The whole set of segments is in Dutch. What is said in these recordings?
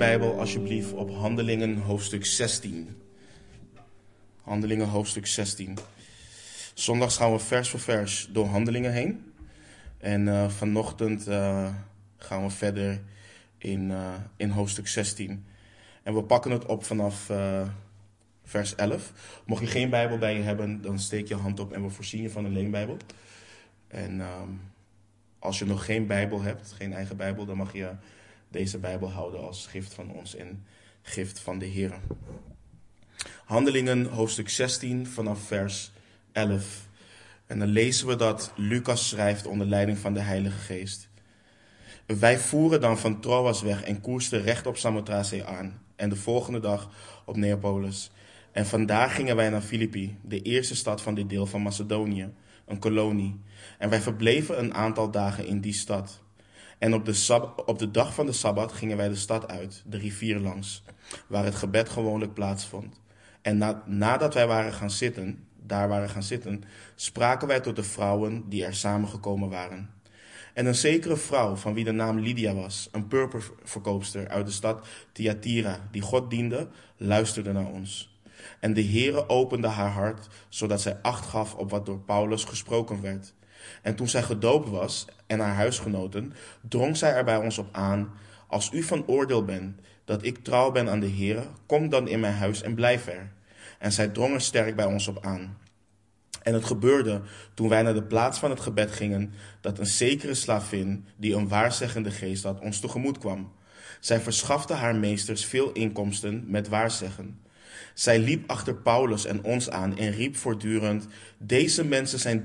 Bijbel alsjeblieft op Handelingen hoofdstuk 16. Handelingen hoofdstuk 16. Zondags gaan we vers voor vers door Handelingen heen. En uh, vanochtend uh, gaan we verder in, uh, in hoofdstuk 16. En we pakken het op vanaf vers 11. Mocht je geen Bijbel bij je hebben, dan steek je hand op en we voorzien je van een leenbijbel. En um, als je nog geen Bijbel hebt, geen eigen Bijbel, dan mag je deze Bijbel houden als gift van ons en gift van de Heer. Handelingen hoofdstuk 16 vanaf vers 11. En dan lezen we dat Lucas schrijft onder leiding van de Heilige Geest. Wij voeren dan van Troas weg en koersten recht op Samothrace aan en de volgende dag op Neapolis. En vandaar gingen wij naar Filippi, de eerste stad van dit deel van Macedonië, een kolonie. En wij verbleven een aantal dagen in die stad. En op de, op de dag van de Sabbat gingen wij de stad uit, de rivier langs, waar het gebed gewoonlijk plaatsvond. En na, nadat wij waren gaan zitten, daar waren gaan zitten, spraken wij tot de vrouwen die er samengekomen waren. En een zekere vrouw, van wie de naam Lydia was, een purperverkoopster uit de stad Thyatira, die God diende, luisterde naar ons. En de Heere opende haar hart, zodat zij acht gaf op wat door Paulus gesproken werd. En toen zij gedoopt was en haar huisgenoten, drong zij er bij ons op aan: Als u van oordeel bent dat ik trouw ben aan de Heere, kom dan in mijn huis en blijf er. En zij drong er sterk bij ons op aan. En het gebeurde toen wij naar de plaats van het gebed gingen, dat een zekere slavin, die een waarzeggende geest had, ons tegemoet kwam. Zij verschafte haar meesters veel inkomsten met waarzeggen. Zij liep achter Paulus en ons aan en riep voortdurend: Deze mensen zijn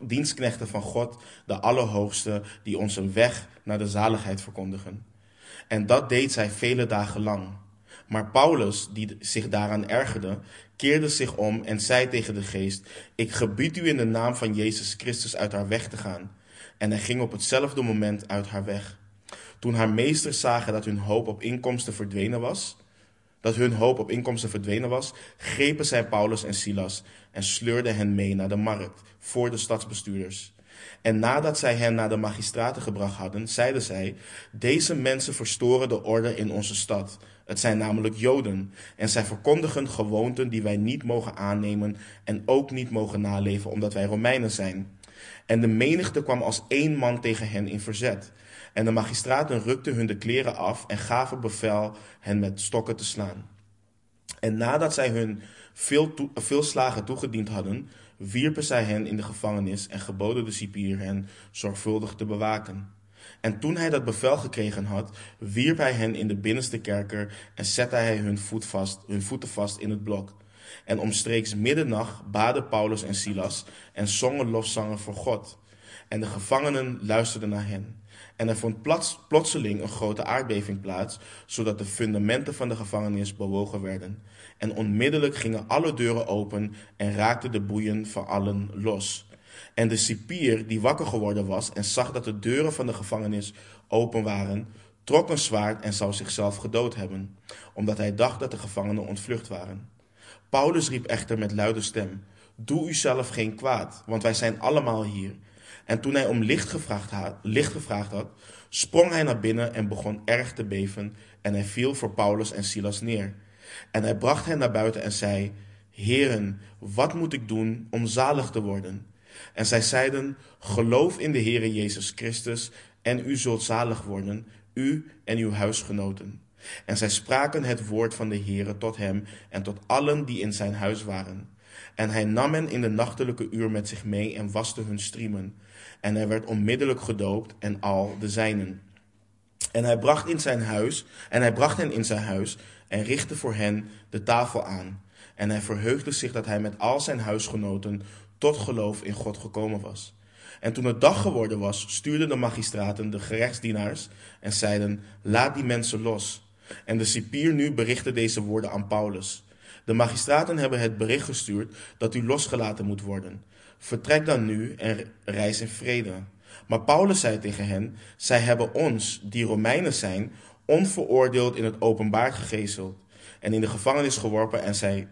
dienstknechten van God, de Allerhoogste, die ons een weg naar de zaligheid verkondigen. En dat deed zij vele dagen lang. Maar Paulus, die zich daaraan ergerde, keerde zich om en zei tegen de geest: Ik gebied u in de naam van Jezus Christus uit haar weg te gaan. En hij ging op hetzelfde moment uit haar weg. Toen haar meesters zagen dat hun hoop op inkomsten verdwenen was, dat hun hoop op inkomsten verdwenen was, grepen zij Paulus en Silas en sleurden hen mee naar de markt voor de stadsbestuurders. En nadat zij hen naar de magistraten gebracht hadden, zeiden zij: Deze mensen verstoren de orde in onze stad. Het zijn namelijk Joden. En zij verkondigen gewoonten die wij niet mogen aannemen en ook niet mogen naleven, omdat wij Romeinen zijn. En de menigte kwam als één man tegen hen in verzet. En de magistraten rukten hun de kleren af en gaven bevel hen met stokken te slaan. En nadat zij hun veel, veel slagen toegediend hadden, wierpen zij hen in de gevangenis en geboden de cipier hen zorgvuldig te bewaken. En toen hij dat bevel gekregen had, wierp hij hen in de binnenste kerker en zette hij hun, voet vast, hun voeten vast in het blok. En omstreeks middernacht baden Paulus en Silas en zongen lofzangen voor God. En de gevangenen luisterden naar hen. En er vond plotseling een grote aardbeving plaats, zodat de fundamenten van de gevangenis bewogen werden. En onmiddellijk gingen alle deuren open en raakten de boeien van allen los. En de cipier, die wakker geworden was en zag dat de deuren van de gevangenis open waren, trok een zwaard en zou zichzelf gedood hebben, omdat hij dacht dat de gevangenen ontvlucht waren. Paulus riep echter met luide stem: Doe uzelf geen kwaad, want wij zijn allemaal hier. En toen hij om licht gevraagd, had, licht gevraagd had, sprong hij naar binnen en begon erg te beven. En hij viel voor Paulus en Silas neer. En hij bracht hen naar buiten en zei: Heren, wat moet ik doen om zalig te worden? En zij zeiden: Geloof in de Heere Jezus Christus en u zult zalig worden, u en uw huisgenoten. En zij spraken het woord van de Heere tot hem en tot allen die in zijn huis waren. En hij nam hen in de nachtelijke uur met zich mee en waste hun striemen. En hij werd onmiddellijk gedoopt en al de zijnen. En hij bracht in zijn huis, en hij bracht hen in zijn huis en richtte voor hen de tafel aan. En hij verheugde zich dat hij met al zijn huisgenoten tot geloof in God gekomen was. En toen het dag geworden was, stuurden de magistraten de gerechtsdienaars en zeiden: Laat die mensen los. En de cipier nu berichtte deze woorden aan Paulus. De magistraten hebben het bericht gestuurd dat u losgelaten moet worden. Vertrek dan nu en reis in vrede. Maar Paulus zei tegen hen: Zij hebben ons, die Romeinen zijn, onveroordeeld in het openbaar gegezeld en in de gevangenis geworpen en zij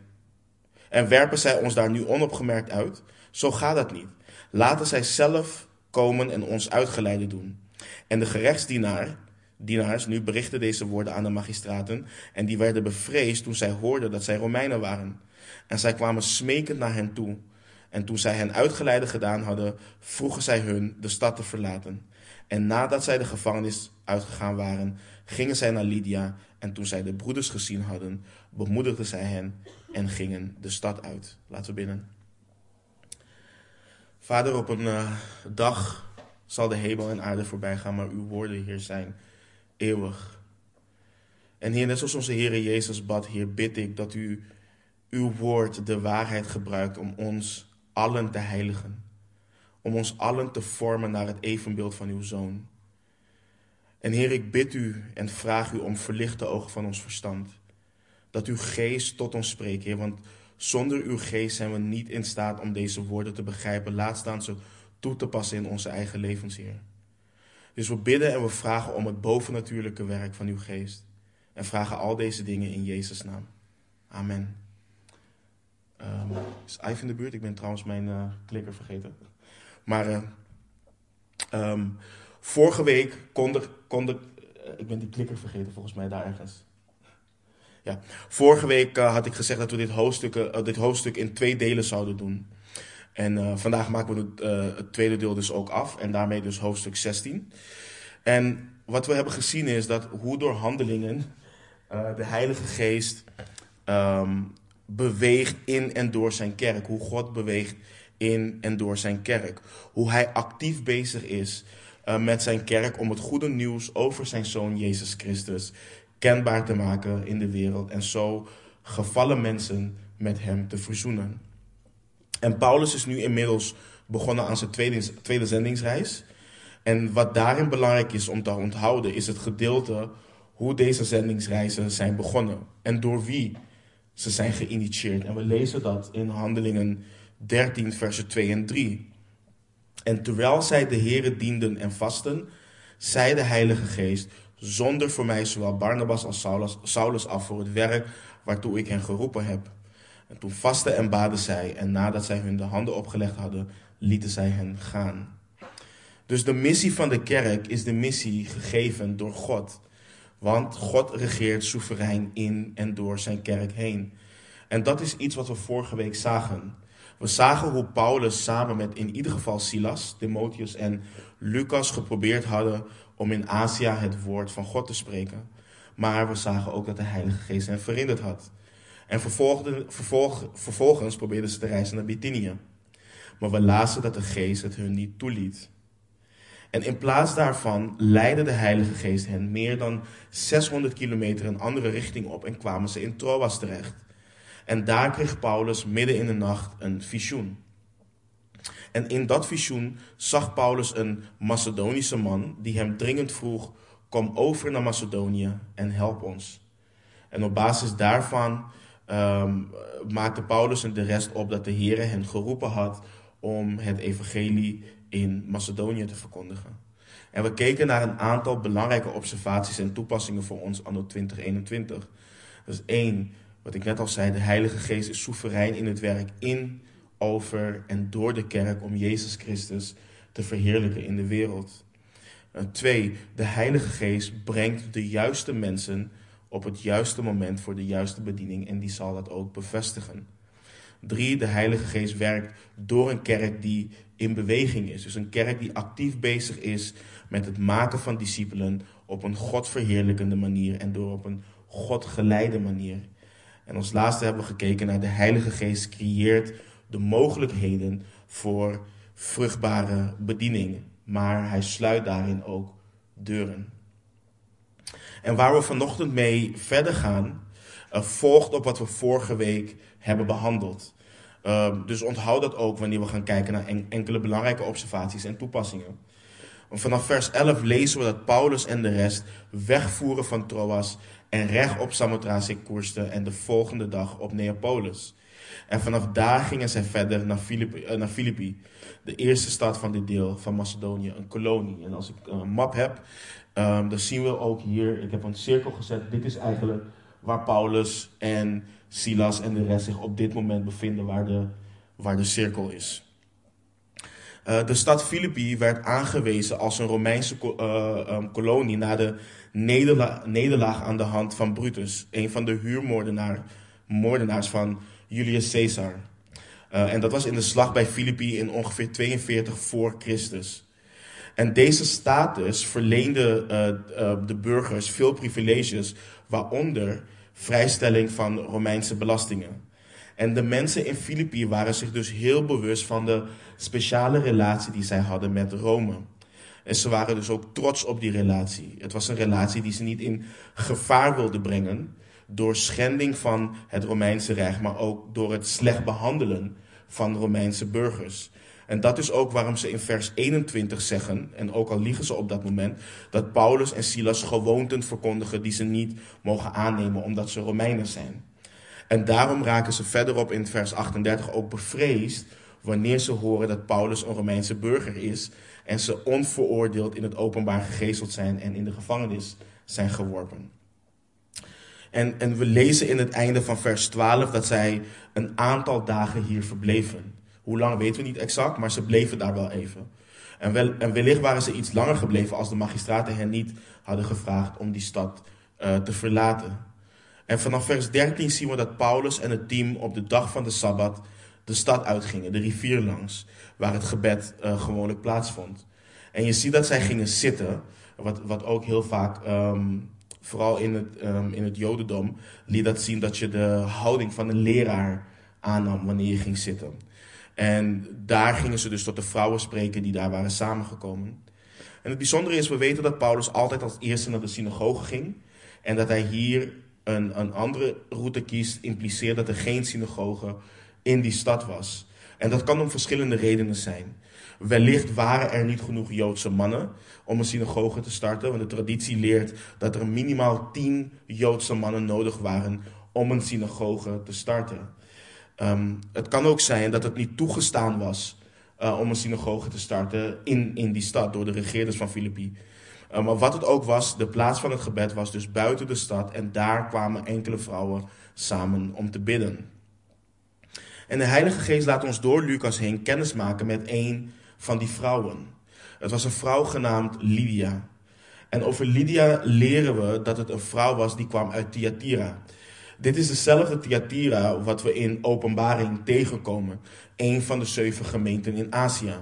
en werpen zij ons daar nu onopgemerkt uit? Zo gaat dat niet. Laten zij zelf komen en ons uitgeleide doen. En de gerechtsdienaar dienaars nu berichten deze woorden aan de magistraten en die werden bevreesd toen zij hoorden dat zij Romeinen waren. En zij kwamen smekend naar hen toe. En toen zij hen uitgeleide gedaan hadden, vroegen zij hun de stad te verlaten. En nadat zij de gevangenis uitgegaan waren, gingen zij naar Lydia. En toen zij de broeders gezien hadden, bemoedigden zij hen en gingen de stad uit. Laten we binnen. Vader, op een uh, dag zal de hemel en aarde voorbij gaan, maar uw woorden, hier zijn eeuwig. En Heer, net zoals onze Heer Jezus bad, Heer, bid ik dat u uw woord, de waarheid gebruikt om ons allen te heiligen. Om ons allen te vormen naar het evenbeeld van uw Zoon. En Heer, ik bid u en vraag u om verlichte ogen van ons verstand. Dat uw geest tot ons spreekt, Heer, want zonder uw geest zijn we niet in staat om deze woorden te begrijpen. Laat staan ze toe te passen in onze eigen levens, Heer. Dus we bidden en we vragen om het bovennatuurlijke werk van uw geest. En vragen al deze dingen in Jezus' naam. Amen. Um, is Ive in de buurt? Ik ben trouwens mijn uh, klikker vergeten. Maar uh, um, vorige week kon kon uh, ik ben die klikker vergeten volgens mij daar ergens. Ja, vorige week had ik gezegd dat we dit hoofdstuk, dit hoofdstuk in twee delen zouden doen. En vandaag maken we het, tweede deel dus ook af. En daarmee dus hoofdstuk 16. En wat we hebben gezien is dat hoe door handelingen de Heilige Geest um, beweegt in en door zijn kerk. Hoe God beweegt in en door zijn kerk. Hoe hij actief bezig is uh, met zijn kerk om het goede nieuws over zijn zoon Jezus Christus kenbaar te maken in de wereld. En zo gevallen mensen met hem te verzoenen. En Paulus is nu inmiddels begonnen aan zijn tweede, tweede zendingsreis. En wat daarin belangrijk is om te onthouden, is het gedeelte hoe deze zendingsreizen zijn begonnen. En door wie ze zijn geïnitieerd. En we lezen dat in Handelingen 13, versen 2 en 3. En terwijl zij de Here dienden en vasten, zei de Heilige Geest, zonder voor mij zowel Barnabas als Saulus, Saulus af voor het werk waartoe ik hen geroepen heb. En toen vasten en baden zij, en nadat zij hun de handen opgelegd hadden, lieten zij hen gaan. Dus de missie van de kerk is de missie gegeven door God. Want God regeert soeverein in en door zijn kerk heen. En dat is iets wat we vorige week zagen. We zagen hoe Paulus samen met in ieder geval Silas, Timotheus en Lucas geprobeerd hadden om in Azië het woord van God te spreken. Maar we zagen ook dat de Heilige Geest hen verhinderd had. En vervolg, vervolgens probeerden ze te reizen naar Bithynië. Maar we lazen dat de Geest het hun niet toeliet. En in plaats daarvan leidde de Heilige Geest hen meer dan 600 kilometer een andere richting op en kwamen ze in Troas terecht. En daar kreeg Paulus midden in de nacht een visioen. En in dat visioen zag Paulus een Macedonische man die hem dringend vroeg: Kom over naar Macedonië en help ons. En op basis daarvan um, maakte Paulus en de rest op dat de Heer hen geroepen had om het evangelie in Macedonië te verkondigen. En we keken naar een aantal belangrijke observaties en toepassingen voor ons anno 2021. Dus één, wat ik net al zei, de Heilige Geest is soeverein in het werk in, over en door de kerk om Jezus Christus te verheerlijken in de wereld. Twee, de Heilige Geest brengt de juiste mensen op het juiste moment voor de juiste bediening en die zal dat ook bevestigen. Drie, de Heilige Geest werkt door een kerk die in beweging is. Dus een kerk die actief bezig is met het maken van discipelen op een Godverheerlijkende manier en door op een Godgeleide manier. En als laatste hebben we gekeken naar de Heilige Geest creëert de mogelijkheden voor vruchtbare bediening, maar hij sluit daarin ook deuren. En waar we vanochtend mee verder gaan, uh, volgt op wat we vorige week hebben behandeld. Uh, dus onthoud dat ook wanneer we gaan kijken naar enkele belangrijke observaties en toepassingen. Vanaf vers 11 lezen we dat Paulus en de rest wegvoeren van Troas en recht op Samothrace koersten en de volgende dag op Neapolis. En vanaf daar gingen zij verder naar Filippi, uh, naar Filippi, de eerste stad van dit deel van Macedonië, een kolonie. En als ik een map heb, um, dan zien we ook hier, ik heb een cirkel gezet, dit is eigenlijk waar Paulus en Silas en de rest zich op dit moment bevinden, waar de, waar de cirkel is. Uh, de stad Filippi werd aangewezen als een Romeinse uh, um, kolonie na de nederla nederlaag aan de hand van Brutus, een van de huurmoordenaars van Julius Caesar. Uh, en dat was in de slag bij Filippi in ongeveer 42 voor Christus. En deze status verleende de burgers veel privileges, waaronder vrijstelling van Romeinse belastingen. En de mensen in Filippi waren zich dus heel bewust van de speciale relatie die zij hadden met Rome. En ze waren dus ook trots op die relatie. Het was een relatie die ze niet in gevaar wilden brengen door schending van het Romeinse Rijk, maar ook door het slecht behandelen van Romeinse burgers. En dat is ook waarom ze in vers 21 zeggen, en ook al liegen ze op dat moment, dat Paulus en Silas gewoonten verkondigen die ze niet mogen aannemen omdat ze Romeinen zijn. En daarom raken ze verderop in vers 38 ook bevreesd wanneer ze horen dat Paulus een Romeinse burger is en ze onveroordeeld in het openbaar gegezeld zijn en in de gevangenis zijn geworpen. En, en we lezen in het einde van vers 12 dat zij een aantal dagen hier verbleven. Hoe lang weten we niet exact, maar ze bleven daar wel even. En, wel, en wellicht waren ze iets langer gebleven als de magistraten hen niet hadden gevraagd om die stad uh, te verlaten. En vanaf vers 13 zien we dat Paulus en het team op de dag van de Sabbat de stad uitgingen, de rivier langs, waar het gebed uh, gewoonlijk plaatsvond. En je ziet dat zij gingen zitten, wat, wat ook heel vaak, um, vooral in het, um, in het Jodendom, liet dat zien dat je de houding van een leraar aannam wanneer je ging zitten. En daar gingen ze dus tot de vrouwen spreken die daar waren samengekomen. En het bijzondere is, we weten dat Paulus altijd als eerste naar de synagoge ging. En dat hij hier een, een andere route kiest, impliceert dat er geen synagoge in die stad was. En dat kan om verschillende redenen zijn. Wellicht waren er niet genoeg Joodse mannen om een synagoge te starten, want de traditie leert dat er minimaal tien Joodse mannen nodig waren om een synagoge te starten. Um, het kan ook zijn dat het niet toegestaan was uh, om een synagoge te starten in, in die stad door de regeerders van Filippi. Uh, maar wat het ook was, de plaats van het gebed was dus buiten de stad en daar kwamen enkele vrouwen samen om te bidden. En de Heilige Geest laat ons door Lucas heen kennismaken met een van die vrouwen. Het was een vrouw genaamd Lydia. En over Lydia leren we dat het een vrouw was die kwam uit Thyatira. Dit is dezelfde Thyatira wat we in Openbaring tegenkomen. Een van de zeven gemeenten in Azië.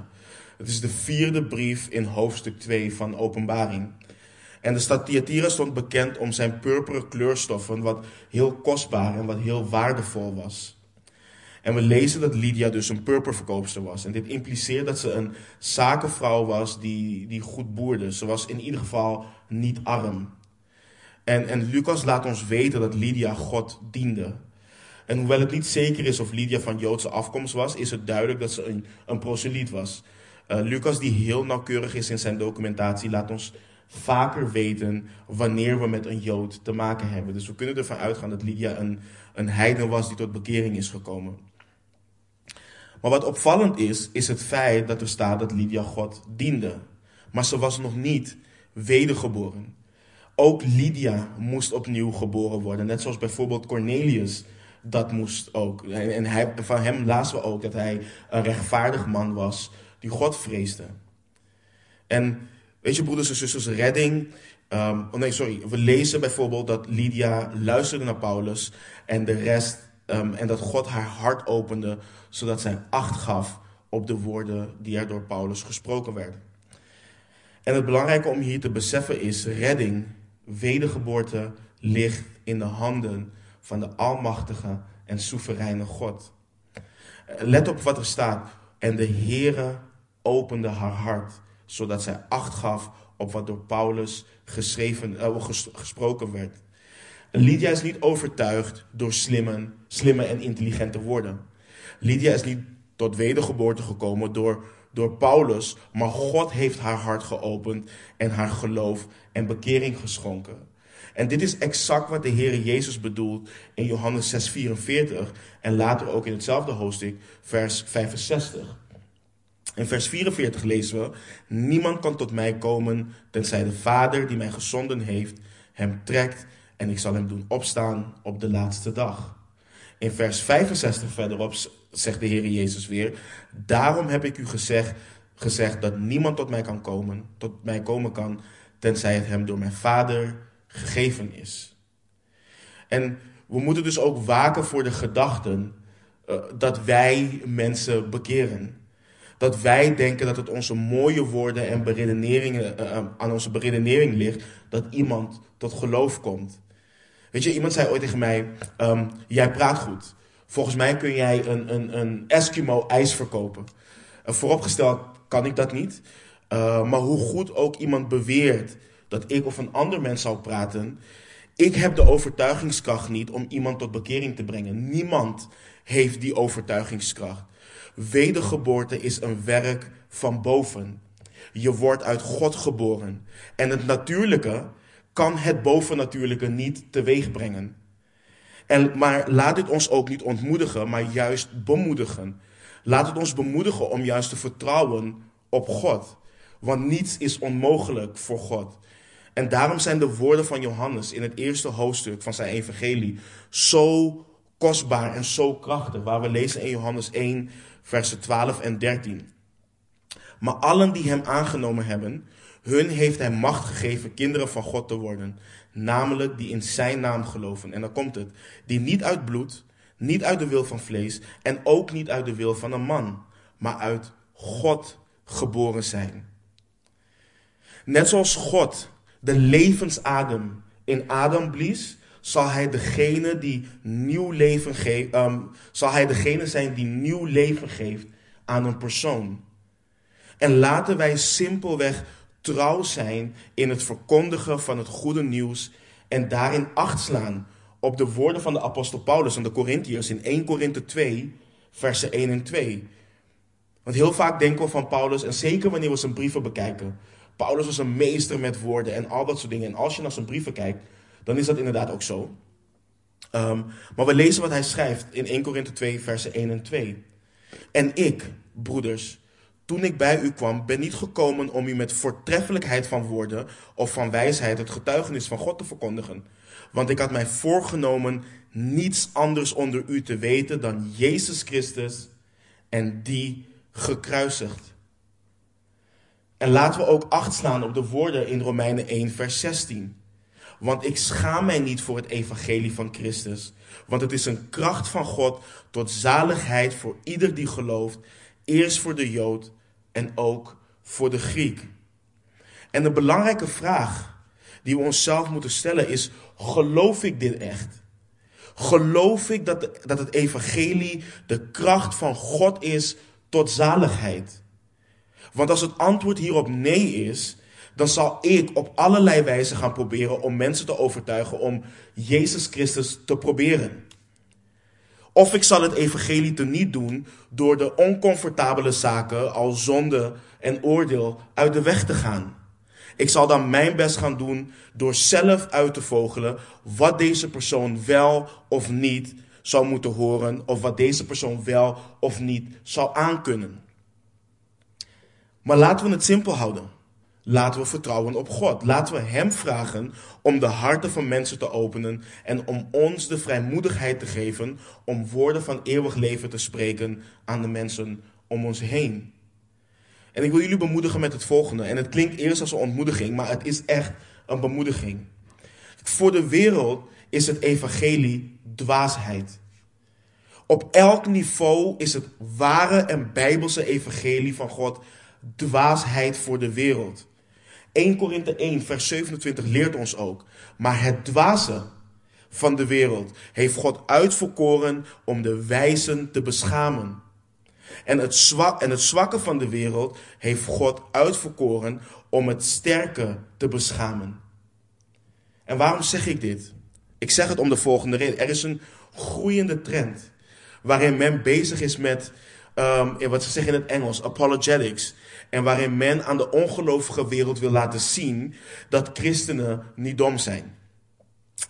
Het is de vierde brief in hoofdstuk 2 van Openbaring. En de stad Thyatira stond bekend om zijn purperen kleurstoffen, wat heel kostbaar en wat heel waardevol was. En we lezen dat Lydia dus een purperverkoopster was. En dit impliceert dat ze een zakenvrouw was die, die goed boerde. Ze was in ieder geval niet arm. En, en Lucas laat ons weten dat Lydia God diende. En hoewel het niet zeker is of Lydia van Joodse afkomst was, is het duidelijk dat ze een, een proseliet was. Uh, Lucas, die heel nauwkeurig is in zijn documentatie, laat ons vaker weten wanneer we met een Jood te maken hebben. Dus we kunnen ervan uitgaan dat Lydia een, een heiden was die tot bekering is gekomen. Maar wat opvallend is, is het feit dat er staat dat Lydia God diende. Maar ze was nog niet wedergeboren. Ook Lydia moest opnieuw geboren worden. Net zoals bijvoorbeeld Cornelius dat moest ook. En hij, van hem lazen we ook dat hij een rechtvaardig man was die God vreesde. En weet je, broeders en zusters, redding. Um, oh nee, sorry. We lezen bijvoorbeeld dat Lydia luisterde naar Paulus en de rest. Um, en dat God haar hart opende, zodat zij acht gaf op de woorden die er door Paulus gesproken werden. En het belangrijke om hier te beseffen is: redding, wedergeboorte ligt in de handen van de almachtige en soevereine God. Let op wat er staat. En de Heere opende haar hart, zodat zij acht gaf op wat door Paulus geschreven, uh, gesproken werd. Lydia is niet overtuigd door slimme, slimme en intelligente woorden. Lydia is niet tot wedergeboorte gekomen door, door Paulus, maar God heeft haar hart geopend en haar geloof en bekering geschonken. En dit is exact wat de Heer Jezus bedoelt in Johannes 6:44 en later ook in hetzelfde hoofdstuk, vers 65. In vers 44 lezen we: Niemand kan tot mij komen tenzij de Vader die mij gezonden heeft hem trekt en ik zal hem doen opstaan op de laatste dag. In vers 65 verderop zegt de Heer Jezus weer: Daarom heb ik u gezegd gezegd dat niemand tot mij kan komen, tot mij komen kan, tenzij het hem door mijn Vader gegeven is. En we moeten dus ook waken voor de gedachten uh, dat wij mensen bekeren. Dat wij denken dat het onze mooie woorden en beredeneringen, uh, aan onze beredenering ligt dat iemand tot geloof komt. Weet je, iemand zei ooit tegen mij: um, Jij praat goed. Volgens mij kun jij een, een, een Eskimo ijs verkopen. Uh, vooropgesteld kan ik dat niet. Uh, maar hoe goed ook iemand beweert dat ik of een ander mens zou praten, ik heb de overtuigingskracht niet om iemand tot bekering te brengen. Niemand heeft die overtuigingskracht. Wedergeboorte is een werk van boven. Je wordt uit God geboren. En het natuurlijke kan het bovennatuurlijke niet teweeg brengen. En, maar laat dit ons ook niet ontmoedigen, maar juist bemoedigen. Laat het ons bemoedigen om juist te vertrouwen op God. Want niets is onmogelijk voor God. En daarom zijn de woorden van Johannes in het eerste hoofdstuk van zijn evangelie zo kostbaar en zo krachtig. Waar we lezen in Johannes 1, versen 12 en 13. Maar allen die hem aangenomen hebben, hun heeft hij macht gegeven kinderen van God te worden. Namelijk die in zijn naam geloven. En dan komt het. Die niet uit bloed, niet uit de wil van vlees en ook niet uit de wil van een man, maar uit God geboren zijn. Net zoals God de levensadem in Adam blies, zal hij degene die nieuw leven geeft, um, zal hij degene zijn die nieuw leven geeft aan een persoon. En laten wij simpelweg trouw zijn in het verkondigen van het goede nieuws en daarin acht slaan op de woorden van de apostel Paulus aan de Corinthiërs in 1 Korinthe 2, versen 1 en 2. Want heel vaak denken we van Paulus, en zeker wanneer we zijn brieven bekijken, Paulus was een meester met woorden en al dat soort dingen. En als je naar zijn brieven kijkt, dan is dat inderdaad ook zo. Um, maar we lezen wat hij schrijft in 1 Korinthe 2, versen 1 en 2. En ik, broeders, toen ik bij u kwam, ben niet gekomen om u met voortreffelijkheid van woorden of van wijsheid het getuigenis van God te verkondigen. Want ik had mij voorgenomen niets anders onder u te weten dan Jezus Christus en die gekruisigd. En laten we ook acht slaan op de woorden in Romeinen 1, vers 16. Want ik schaam mij niet voor het evangelie van Christus, want het is een kracht van God tot zaligheid voor ieder die gelooft, eerst voor de Jood en ook voor de Griek. En de belangrijke vraag die we onszelf moeten stellen is, geloof ik dit echt? Geloof ik dat, dat het evangelie de kracht van God is tot zaligheid? Want als het antwoord hierop nee is, dan zal ik op allerlei wijzen gaan proberen om mensen te overtuigen om Jezus Christus te proberen. Of ik zal het evangelie teniet doen door de oncomfortabele zaken als zonde en oordeel uit de weg te gaan. Ik zal dan mijn best gaan doen door zelf uit te vogelen wat deze persoon wel of niet zou moeten horen of wat deze persoon wel of niet zou aankunnen. Maar laten we het simpel houden. Laten we vertrouwen op God. Laten we Hem vragen om de harten van mensen te openen en om ons de vrijmoedigheid te geven om woorden van eeuwig leven te spreken aan de mensen om ons heen. En ik wil jullie bemoedigen met het volgende. En het klinkt eerst als een ontmoediging, maar het is echt een bemoediging. Voor de wereld is het evangelie dwaasheid. Op elk niveau is het ware en bijbelse evangelie van God dwaasheid voor de wereld. 1 Korinthe 1, vers 27 leert ons ook. Maar het dwaze van de wereld heeft God uitverkoren om de wijzen te beschamen. En het, zwak, en het zwakke van de wereld heeft God uitverkoren om het sterke te beschamen. En waarom zeg ik dit? Ik zeg het om de volgende reden. Er is een groeiende trend waarin men bezig is met, um, wat ze zeggen in het Engels, apologetics. En waarin men aan de ongelovige wereld wil laten zien dat christenen niet dom zijn.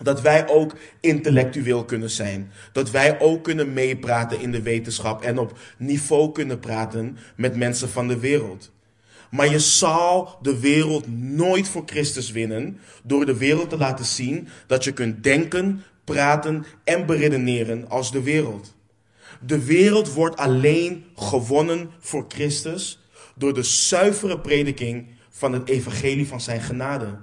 Dat wij ook intellectueel kunnen zijn. Dat wij ook kunnen meepraten in de wetenschap en op niveau kunnen praten met mensen van de wereld. Maar je zal de wereld nooit voor Christus winnen door de wereld te laten zien dat je kunt denken, praten en beredeneren als de wereld. De wereld wordt alleen gewonnen voor Christus door de zuivere prediking van het evangelie van zijn genade.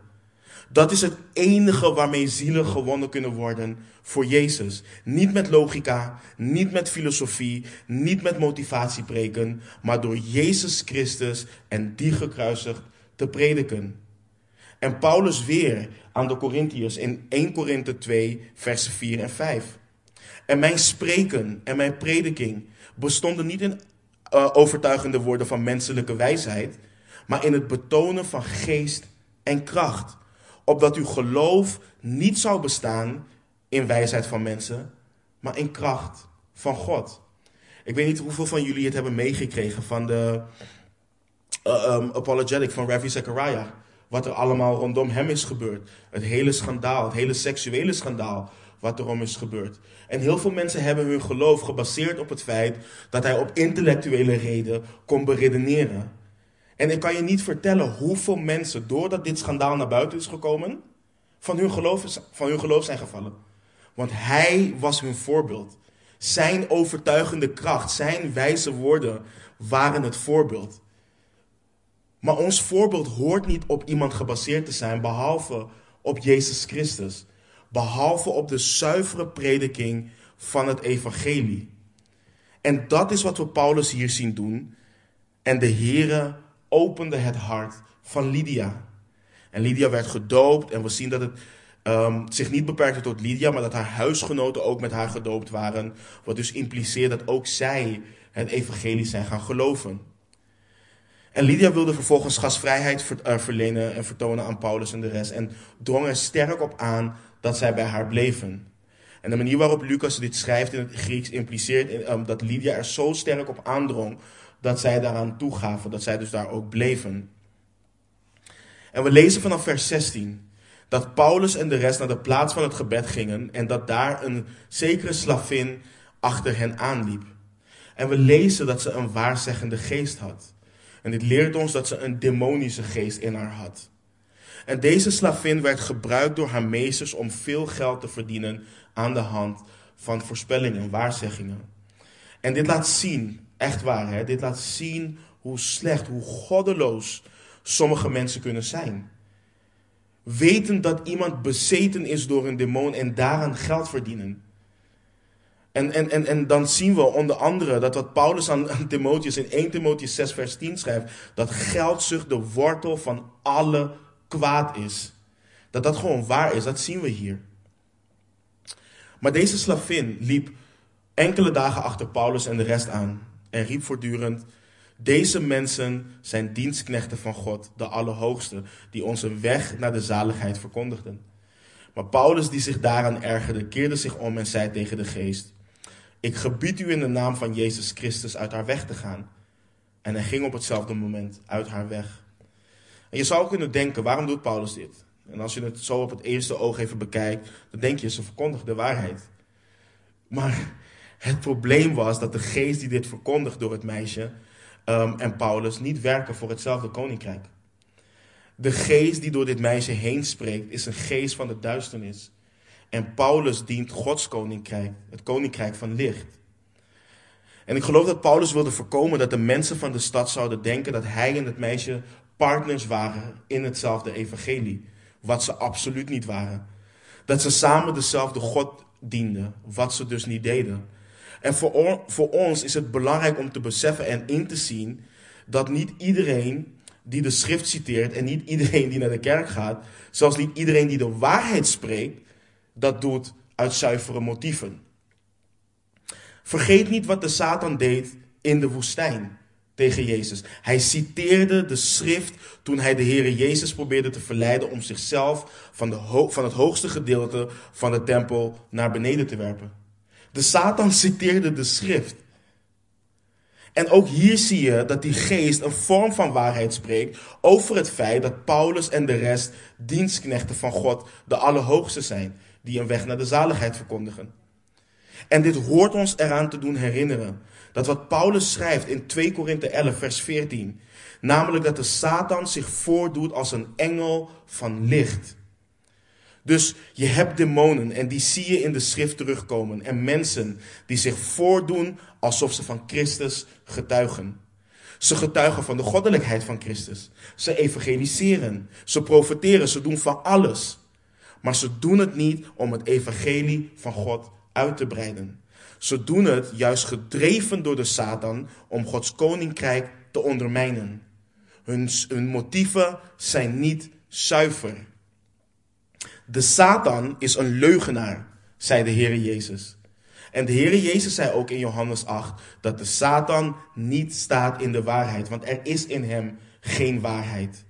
Dat is het enige waarmee zielen gewonnen kunnen worden voor Jezus. Niet met logica, niet met filosofie, niet met motivatiepreken, maar door Jezus Christus en die gekruisigd te prediken. En Paulus weer aan de Corinthiërs in 1 Korinthe 2, versen 4 en 5. En mijn spreken en mijn prediking bestonden niet in uh, overtuigende woorden van menselijke wijsheid, maar in het betonen van geest en kracht. Opdat uw geloof niet zou bestaan in wijsheid van mensen, maar in kracht van God. Ik weet niet hoeveel van jullie het hebben meegekregen van de uh, apologetic van Ravi Zachariah. Wat er allemaal rondom hem is gebeurd. Het hele schandaal, het hele seksuele schandaal wat erom is gebeurd. En heel veel mensen hebben hun geloof gebaseerd op het feit dat hij op intellectuele reden kon beredeneren. En ik kan je niet vertellen hoeveel mensen, doordat dit schandaal naar buiten is gekomen, van hun geloof, van hun geloof zijn gevallen. Want hij was hun voorbeeld. Zijn overtuigende kracht, zijn wijze woorden waren het voorbeeld. Maar ons voorbeeld hoort niet op iemand gebaseerd te zijn, behalve op Jezus Christus. Behalve op de zuivere prediking van het evangelie. En dat is wat we Paulus hier zien doen. En de Heere opende het hart van Lydia. En Lydia werd gedoopt en we zien dat het um, zich niet beperkte tot Lydia, maar dat haar huisgenoten ook met haar gedoopt waren. Wat dus impliceert dat ook zij het evangelie zijn gaan geloven. En Lydia wilde vervolgens gasvrijheid eh, verlenen en vertonen aan Paulus en de rest. En drong er sterk op aan dat zij bij haar bleven. En de manier waarop Lucas dit schrijft in het Grieks impliceert um, dat Lydia er zo sterk op aandrong dat zij daaraan toegaven, dat zij dus daar ook bleven. En we lezen vanaf vers 16 dat Paulus en de rest naar de plaats van het gebed gingen en dat daar een zekere slavin achter hen aanliep. En we lezen dat ze een waarzeggende geest had. En dit leert ons dat ze een demonische geest in haar had. En deze slavin werd gebruikt door haar meesters om veel geld te verdienen aan de hand van voorspellingen, waarzeggingen. En dit laat zien, echt waar, hè, dit laat zien hoe slecht, hoe goddeloos sommige mensen kunnen zijn. Weten dat iemand bezeten is door een demon en daaraan geld verdienen. En, en, en, en dan zien we onder andere dat wat Paulus aan, aan Timotheus in 1 Timotheus 6 vers 10 schrijft, dat geldzucht de wortel van alle kwaad is. Dat dat gewoon waar is, dat zien we hier. Maar deze slavin liep enkele dagen achter Paulus en de rest aan en riep voortdurend: Deze mensen zijn dienstknechten van God, de Allerhoogste, die onze weg naar de zaligheid verkondigden. Maar Paulus, die zich daaraan ergerde, keerde zich om en zei tegen de geest: Ik gebied u in de naam van Jezus Christus uit haar weg te gaan. En hij ging op hetzelfde moment uit haar weg. En je zou kunnen denken: waarom doet Paulus dit? En als je het zo op het eerste oog even bekijkt, dan denk je, ze verkondigt de waarheid. Maar het probleem was dat de geest die dit verkondigt door het meisje um, en Paulus niet werken voor hetzelfde koninkrijk. De geest die door dit meisje heen spreekt, is een geest van de duisternis. En Paulus dient Gods koninkrijk, het koninkrijk van licht. En ik geloof dat Paulus wilde voorkomen dat de mensen van de stad zouden denken dat hij en het meisje partners waren in hetzelfde evangelie. Wat ze absoluut niet waren. Dat ze samen dezelfde God dienden, wat ze dus niet deden. En voor, ons is het belangrijk om te beseffen en in te zien dat niet iedereen die de schrift citeert en niet iedereen die naar de kerk gaat, zelfs niet iedereen die de waarheid spreekt, dat doet uit zuivere motieven. Vergeet niet wat de Satan deed in de woestijn tegen Jezus. Hij citeerde de schrift toen hij de Heere Jezus probeerde te verleiden om zichzelf van, de van het hoogste gedeelte van de tempel naar beneden te werpen. De Satan citeerde de schrift. En ook hier zie je dat die geest een vorm van waarheid spreekt over het feit dat Paulus en de rest dienstknechten van God, de Allerhoogste zijn, die een weg naar de zaligheid verkondigen. En dit hoort ons eraan te doen herinneren dat wat Paulus schrijft in 2 Korinthe 11, vers 14, namelijk dat de Satan zich voordoet als een engel van licht. Dus je hebt demonen en die zie je in de schrift terugkomen. En mensen die zich voordoen alsof ze van Christus getuigen. Ze getuigen van de goddelijkheid van Christus. Ze evangeliseren. Ze profeteren. Ze doen van alles. Maar ze doen het niet om het evangelie van God uit te breiden. Ze doen het juist gedreven door de Satan om Gods koninkrijk te ondermijnen. Hun, hun motieven zijn niet zuiver. De Satan is een leugenaar, zei de Heer Jezus. En de Heer Jezus zei ook in Johannes 8 dat de Satan niet staat in de waarheid, want er is in hem geen waarheid.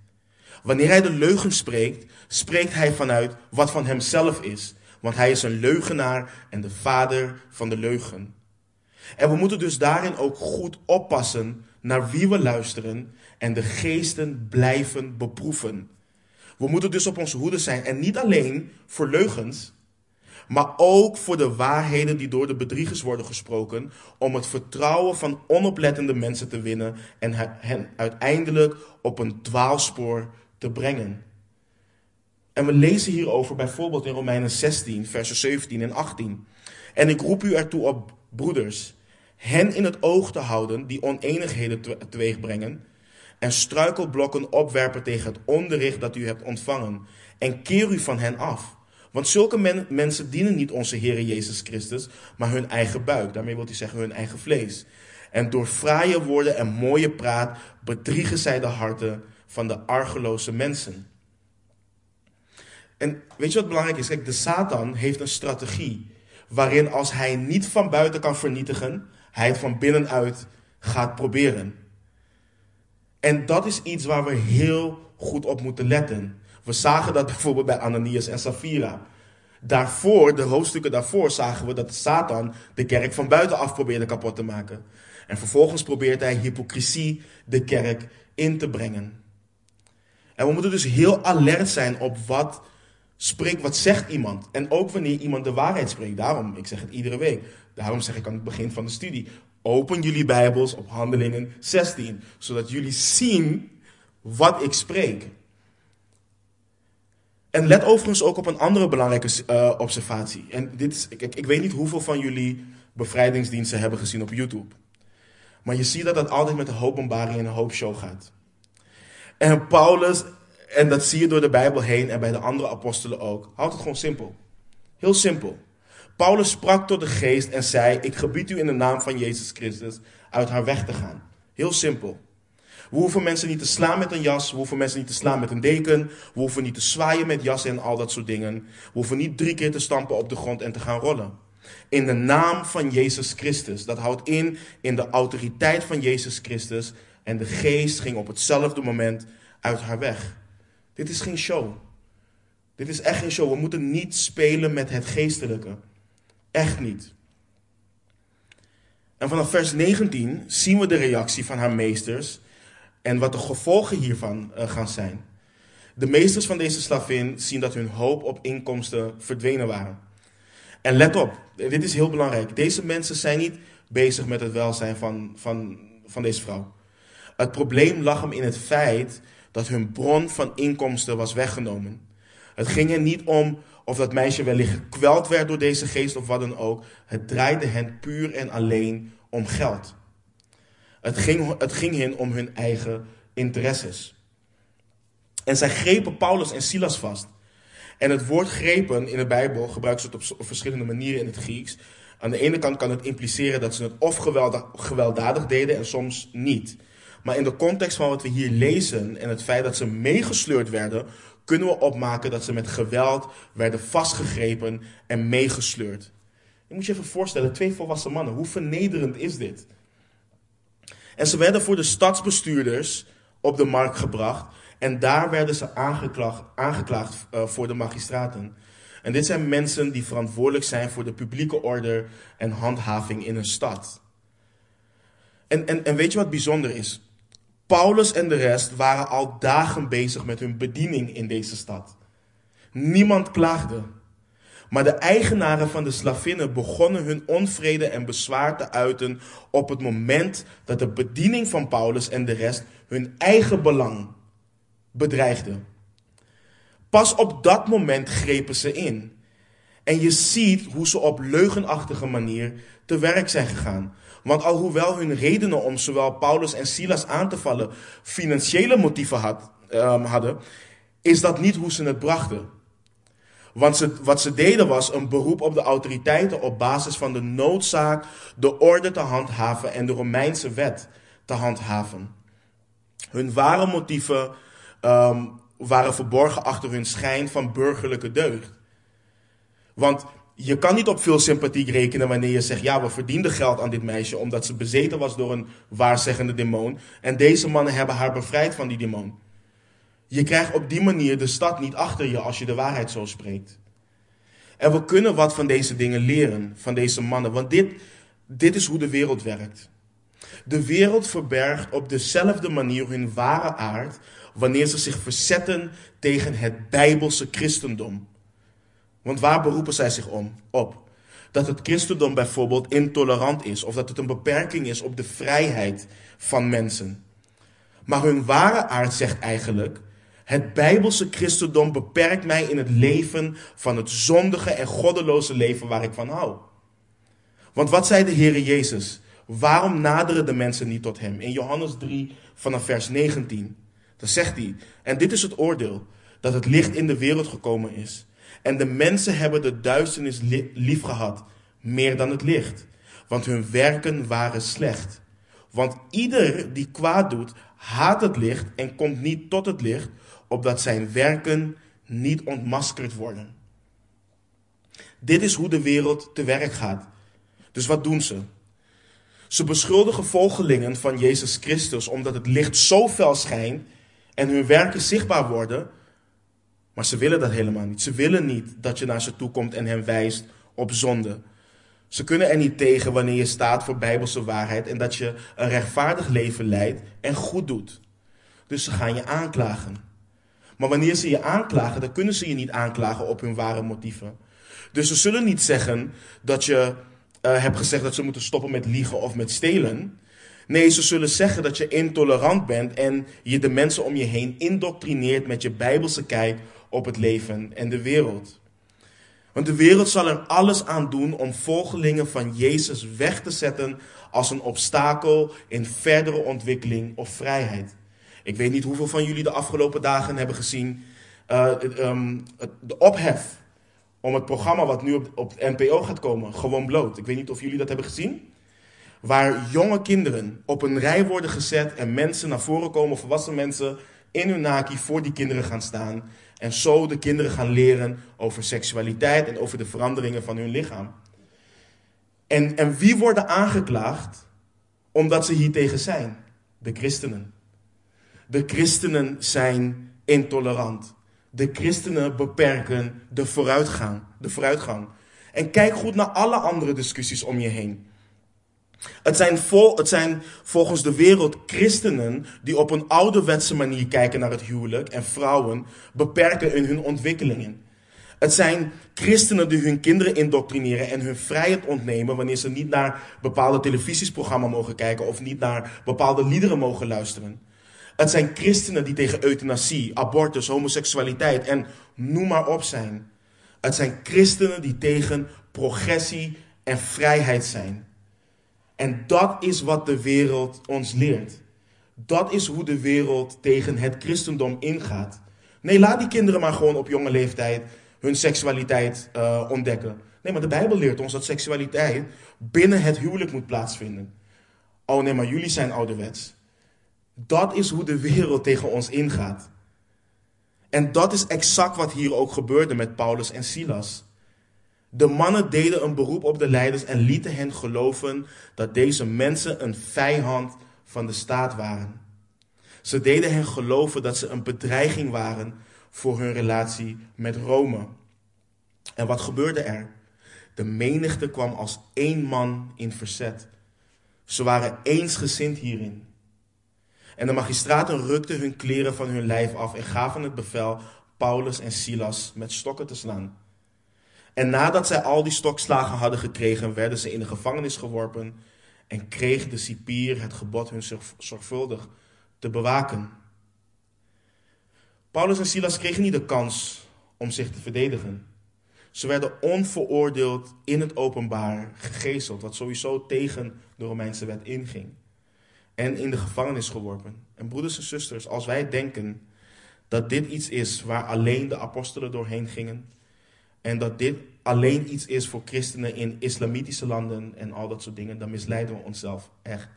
Wanneer hij de leugen spreekt, spreekt hij vanuit wat van hemzelf is, want hij is een leugenaar en de vader van de leugen. En we moeten dus daarin ook goed oppassen naar wie we luisteren en de geesten blijven beproeven. We moeten dus op onze hoede zijn en niet alleen voor leugens, maar ook voor de waarheden die door de bedriegers worden gesproken, om het vertrouwen van onoplettende mensen te winnen en hen uiteindelijk op een dwaalspoor te brengen. En we lezen hierover bijvoorbeeld in Romeinen 16, versen 17 en 18. En ik roep u ertoe op, broeders, hen in het oog te houden die oneenigheden teweeg brengen en struikelblokken opwerpen tegen het onderricht dat u hebt ontvangen. En keer u van hen af. Want zulke mensen dienen niet onze Heer Jezus Christus, maar hun eigen buik. Daarmee wil hij zeggen hun eigen vlees. En door fraaie woorden en mooie praat bedriegen zij de harten van de argeloze mensen. En weet je wat belangrijk is? Kijk, de Satan heeft een strategie waarin als hij niet van buiten kan vernietigen, hij het van binnenuit gaat proberen. En dat is iets waar we heel goed op moeten letten. We zagen dat bijvoorbeeld bij Ananias en Safira. Daarvoor, de hoofdstukken daarvoor, zagen we dat Satan de kerk van buitenaf probeerde kapot te maken. En vervolgens probeert hij hypocrisie de kerk in te brengen. En we moeten dus heel alert zijn op wat spreekt, wat zegt iemand. En ook wanneer iemand de waarheid spreekt. Daarom, ik zeg het iedere week. Daarom zeg ik aan het begin van de studie. Open jullie Bijbels op Handelingen 16, zodat jullie zien wat ik spreek. En let overigens ook op een andere belangrijke uh, observatie. En dit is, ik, ik weet niet hoeveel van jullie bevrijdingsdiensten hebben gezien op YouTube. Maar je ziet dat dat altijd met een hoop bombarding en een hoop show gaat. En Paulus, en dat zie je door de Bijbel heen en bij de andere apostelen ook, houdt het gewoon simpel. Heel simpel. Paulus sprak tot de geest en zei: Ik gebied u in de naam van Jezus Christus uit haar weg te gaan. Heel simpel. We hoeven mensen niet te slaan met een jas. We hoeven mensen niet te slaan met een deken. We hoeven niet te zwaaien met jassen en al dat soort dingen. We hoeven niet drie keer te stampen op de grond en te gaan rollen. In de naam van Jezus Christus. Dat houdt in in de autoriteit van Jezus Christus. En de geest ging op hetzelfde moment uit haar weg. Dit is geen show. Dit is echt geen show. We moeten niet spelen met het geestelijke. Echt niet. En vanaf vers 19 zien we de reactie van haar meesters en wat de gevolgen hiervan uh, gaan zijn. De meesters van deze slavin zien dat hun hoop op inkomsten verdwenen waren. En let op, dit is heel belangrijk. Deze mensen zijn niet bezig met het welzijn van, van, van deze vrouw. Het probleem lag hem in het feit dat hun bron van inkomsten was weggenomen. Het ging er niet om of dat meisje wellicht gekweld werd door deze geest of wat dan ook. Het draaide hen puur en alleen om geld. Het ging, het ging hen om hun eigen interesses. En zij grepen Paulus en Silas vast. En het woord grepen in de Bijbel gebruikt ze het op verschillende manieren in het Grieks. Aan de ene kant kan het impliceren dat ze het of gewelddadig deden en soms niet. Maar in de context van wat we hier lezen en het feit dat ze meegesleurd werden, kunnen we opmaken dat ze met geweld werden vastgegrepen en meegesleurd. Je moet je even voorstellen, twee volwassen mannen, hoe vernederend is dit? En ze werden voor de stadsbestuurders op de markt gebracht en daar werden ze aangeklaagd, aangeklaagd uh, voor de magistraten. En dit zijn mensen die verantwoordelijk zijn voor de publieke orde en handhaving in een stad. En, en, en weet je wat bijzonder is? Paulus en de rest waren al dagen bezig met hun bediening in deze stad. Niemand klaagde. Maar de eigenaren van de slavinnen begonnen hun onvrede en bezwaar te uiten op het moment dat de bediening van Paulus en de rest hun eigen belang bedreigde. Pas op dat moment grepen ze in. En je ziet hoe ze op leugenachtige manier te werk zijn gegaan. Want alhoewel hun redenen om zowel Paulus en Silas aan te vallen financiële motieven had, ehm, hadden, is dat niet hoe ze het brachten. Want wat ze deden was een beroep op de autoriteiten op basis van de noodzaak de orde te handhaven en de Romeinse wet te handhaven. Hun ware motieven ehm, waren verborgen achter hun schijn van burgerlijke deugd. Want je kan niet op veel sympathie rekenen wanneer je zegt: ja, we verdienden geld aan dit meisje omdat ze bezeten was door een waarzeggende demon. En deze mannen hebben haar bevrijd van die demon. Je krijgt op die manier de stad niet achter je als je de waarheid zo spreekt. En we kunnen wat van deze dingen leren, van deze mannen, want dit, dit is hoe de wereld werkt. De wereld verbergt op dezelfde manier hun ware aard wanneer ze zich verzetten tegen het bijbelse christendom. Want waar beroepen zij zich om? Op. Dat het christendom bijvoorbeeld intolerant is of dat het een beperking is op de vrijheid van mensen. Maar hun ware aard zegt eigenlijk: het bijbelse christendom beperkt mij in het leven van het zondige en goddeloze leven waar ik van hou. Want wat zei de Heere Jezus? Waarom naderen de mensen niet tot hem? In Johannes 3 vanaf vers 19. Dan zegt hij, en dit is het oordeel, dat het licht in de wereld gekomen is. En de mensen hebben de duisternis lief gehad, meer dan het licht. Want hun werken waren slecht. Want ieder die kwaad doet, haat het licht en komt niet tot het licht, opdat zijn werken niet ontmaskerd worden. Dit is hoe de wereld te werk gaat. Dus wat doen ze? Ze beschuldigen volgelingen van Jezus Christus omdat het licht zo fel schijnt en hun werken zichtbaar worden. Maar ze willen dat helemaal niet. Ze willen niet dat je naar ze toe komt en hen wijst op zonde. Ze kunnen er niet tegen wanneer je staat voor bijbelse waarheid en dat je een rechtvaardig leven leidt en goed doet. Dus ze gaan je aanklagen. Maar wanneer ze je aanklagen, dan kunnen ze je niet aanklagen op hun ware motieven. Dus ze zullen niet zeggen dat je uh, hebt gezegd dat ze moeten stoppen met liegen of met stelen. Nee, ze zullen zeggen dat je intolerant bent en je de mensen om je heen indoctrineert met je bijbelse kijk op het leven en de wereld. Want de wereld zal er alles aan doen om volgelingen van Jezus weg te zetten als een obstakel in verdere ontwikkeling of vrijheid. Ik weet niet hoeveel van jullie de afgelopen dagen hebben gezien uh, um, de ophef om het programma wat nu op, op NPO gaat komen, Gewoon Bloot. Ik weet niet of jullie dat hebben gezien. Waar jonge kinderen op een rij worden gezet en mensen naar voren komen, volwassen mensen in hun naki voor die kinderen gaan staan. En zo de kinderen gaan leren over seksualiteit en over de veranderingen van hun lichaam. En, en wie worden aangeklaagd omdat ze hier tegen zijn? De christenen. De christenen zijn intolerant. De christenen beperken de vooruitgang, de vooruitgang. En kijk goed naar alle andere discussies om je heen. Het zijn, vol, het zijn volgens de wereld christenen die op een ouderwetse manier kijken naar het huwelijk en vrouwen beperken in hun ontwikkelingen. Het zijn christenen die hun kinderen indoctrineren en hun vrijheid ontnemen wanneer ze niet naar bepaalde televisiesprogramma's mogen kijken of niet naar bepaalde liederen mogen luisteren. Het zijn christenen die tegen euthanasie, abortus, homoseksualiteit en noem maar op zijn. Het zijn christenen die tegen progressie en vrijheid zijn. En dat is wat de wereld ons leert. Dat is hoe de wereld tegen het christendom ingaat. Nee, laat die kinderen maar gewoon op jonge leeftijd hun seksualiteit uh, ontdekken. Nee, maar de Bijbel leert ons dat seksualiteit binnen het huwelijk moet plaatsvinden. Oh nee, maar jullie zijn ouderwets. Dat is hoe de wereld tegen ons ingaat. En dat is exact wat hier ook gebeurde met Paulus en Silas. De mannen deden een beroep op de leiders en lieten hen geloven dat deze mensen een vijand van de staat waren. Ze deden hen geloven dat ze een bedreiging waren voor hun relatie met Rome. En wat gebeurde er? De menigte kwam als één man in verzet. Ze waren eensgezind hierin. En de magistraten rukten hun kleren van hun lijf af en gaven het bevel Paulus en Silas met stokken te slaan. En nadat zij al die stokslagen hadden gekregen, werden ze in de gevangenis geworpen en kreeg de cipier het gebod hun zorgvuldig te bewaken. Paulus en Silas kregen niet de kans om zich te verdedigen. Ze werden onveroordeeld in het openbaar gegezeld, wat sowieso tegen de Romeinse wet inging. En in de gevangenis geworpen. En broeders en zusters, als wij denken dat dit iets is waar alleen de apostelen doorheen gingen, en dat dit alleen iets is voor christenen in islamitische landen en al dat soort dingen, dan misleiden we onszelf echt.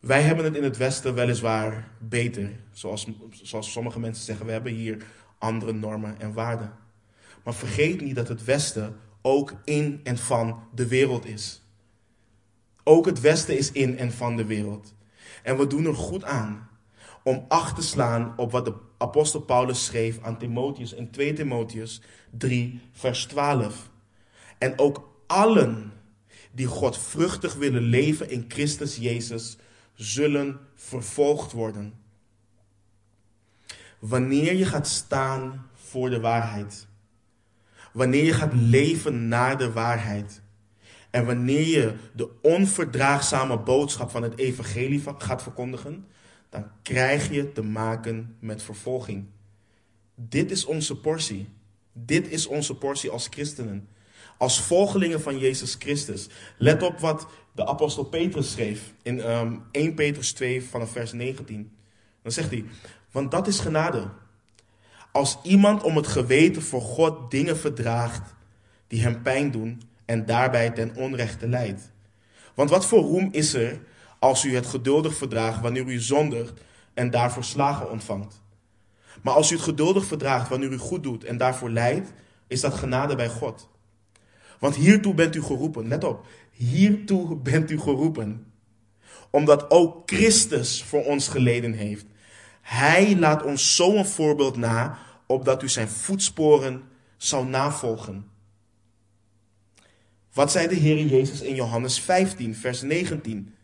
Wij hebben het in het Westen weliswaar beter. Zoals, zoals sommige mensen zeggen, we hebben hier andere normen en waarden. Maar vergeet niet dat het Westen ook in en van de wereld is. Ook het Westen is in en van de wereld. En we doen er goed aan om acht te slaan op wat de apostel Paulus schreef aan Timotheus in 2 Timotheus 3, vers 12. En ook allen die God vruchtig willen leven in Christus Jezus, zullen vervolgd worden. Wanneer je gaat staan voor de waarheid, wanneer je gaat leven naar de waarheid, en wanneer je de onverdraagzame boodschap van het evangelie gaat verkondigen, dan krijg je te maken met vervolging. Dit is onze portie. Dit is onze portie als christenen. Als volgelingen van Jezus Christus. Let op wat de apostel Petrus schreef in um, 1 Petrus 2 vanaf vers 19. Dan zegt hij, want dat is genade. Als iemand om het geweten voor God dingen verdraagt die hem pijn doen en daarbij ten onrechte leidt. Want wat voor roem is er als u het geduldig verdraagt wanneer u zondigt en daarvoor slagen ontvangt? Maar als u het geduldig verdraagt wanneer u goed doet en daarvoor lijdt, is dat genade bij God. Want hiertoe bent u geroepen. Let op, hiertoe bent u geroepen. Omdat ook Christus voor ons geleden heeft. Hij laat ons zo'n voorbeeld na, opdat u zijn voetsporen zou navolgen. Wat zei de Heer Jezus in Johannes 15, vers 19?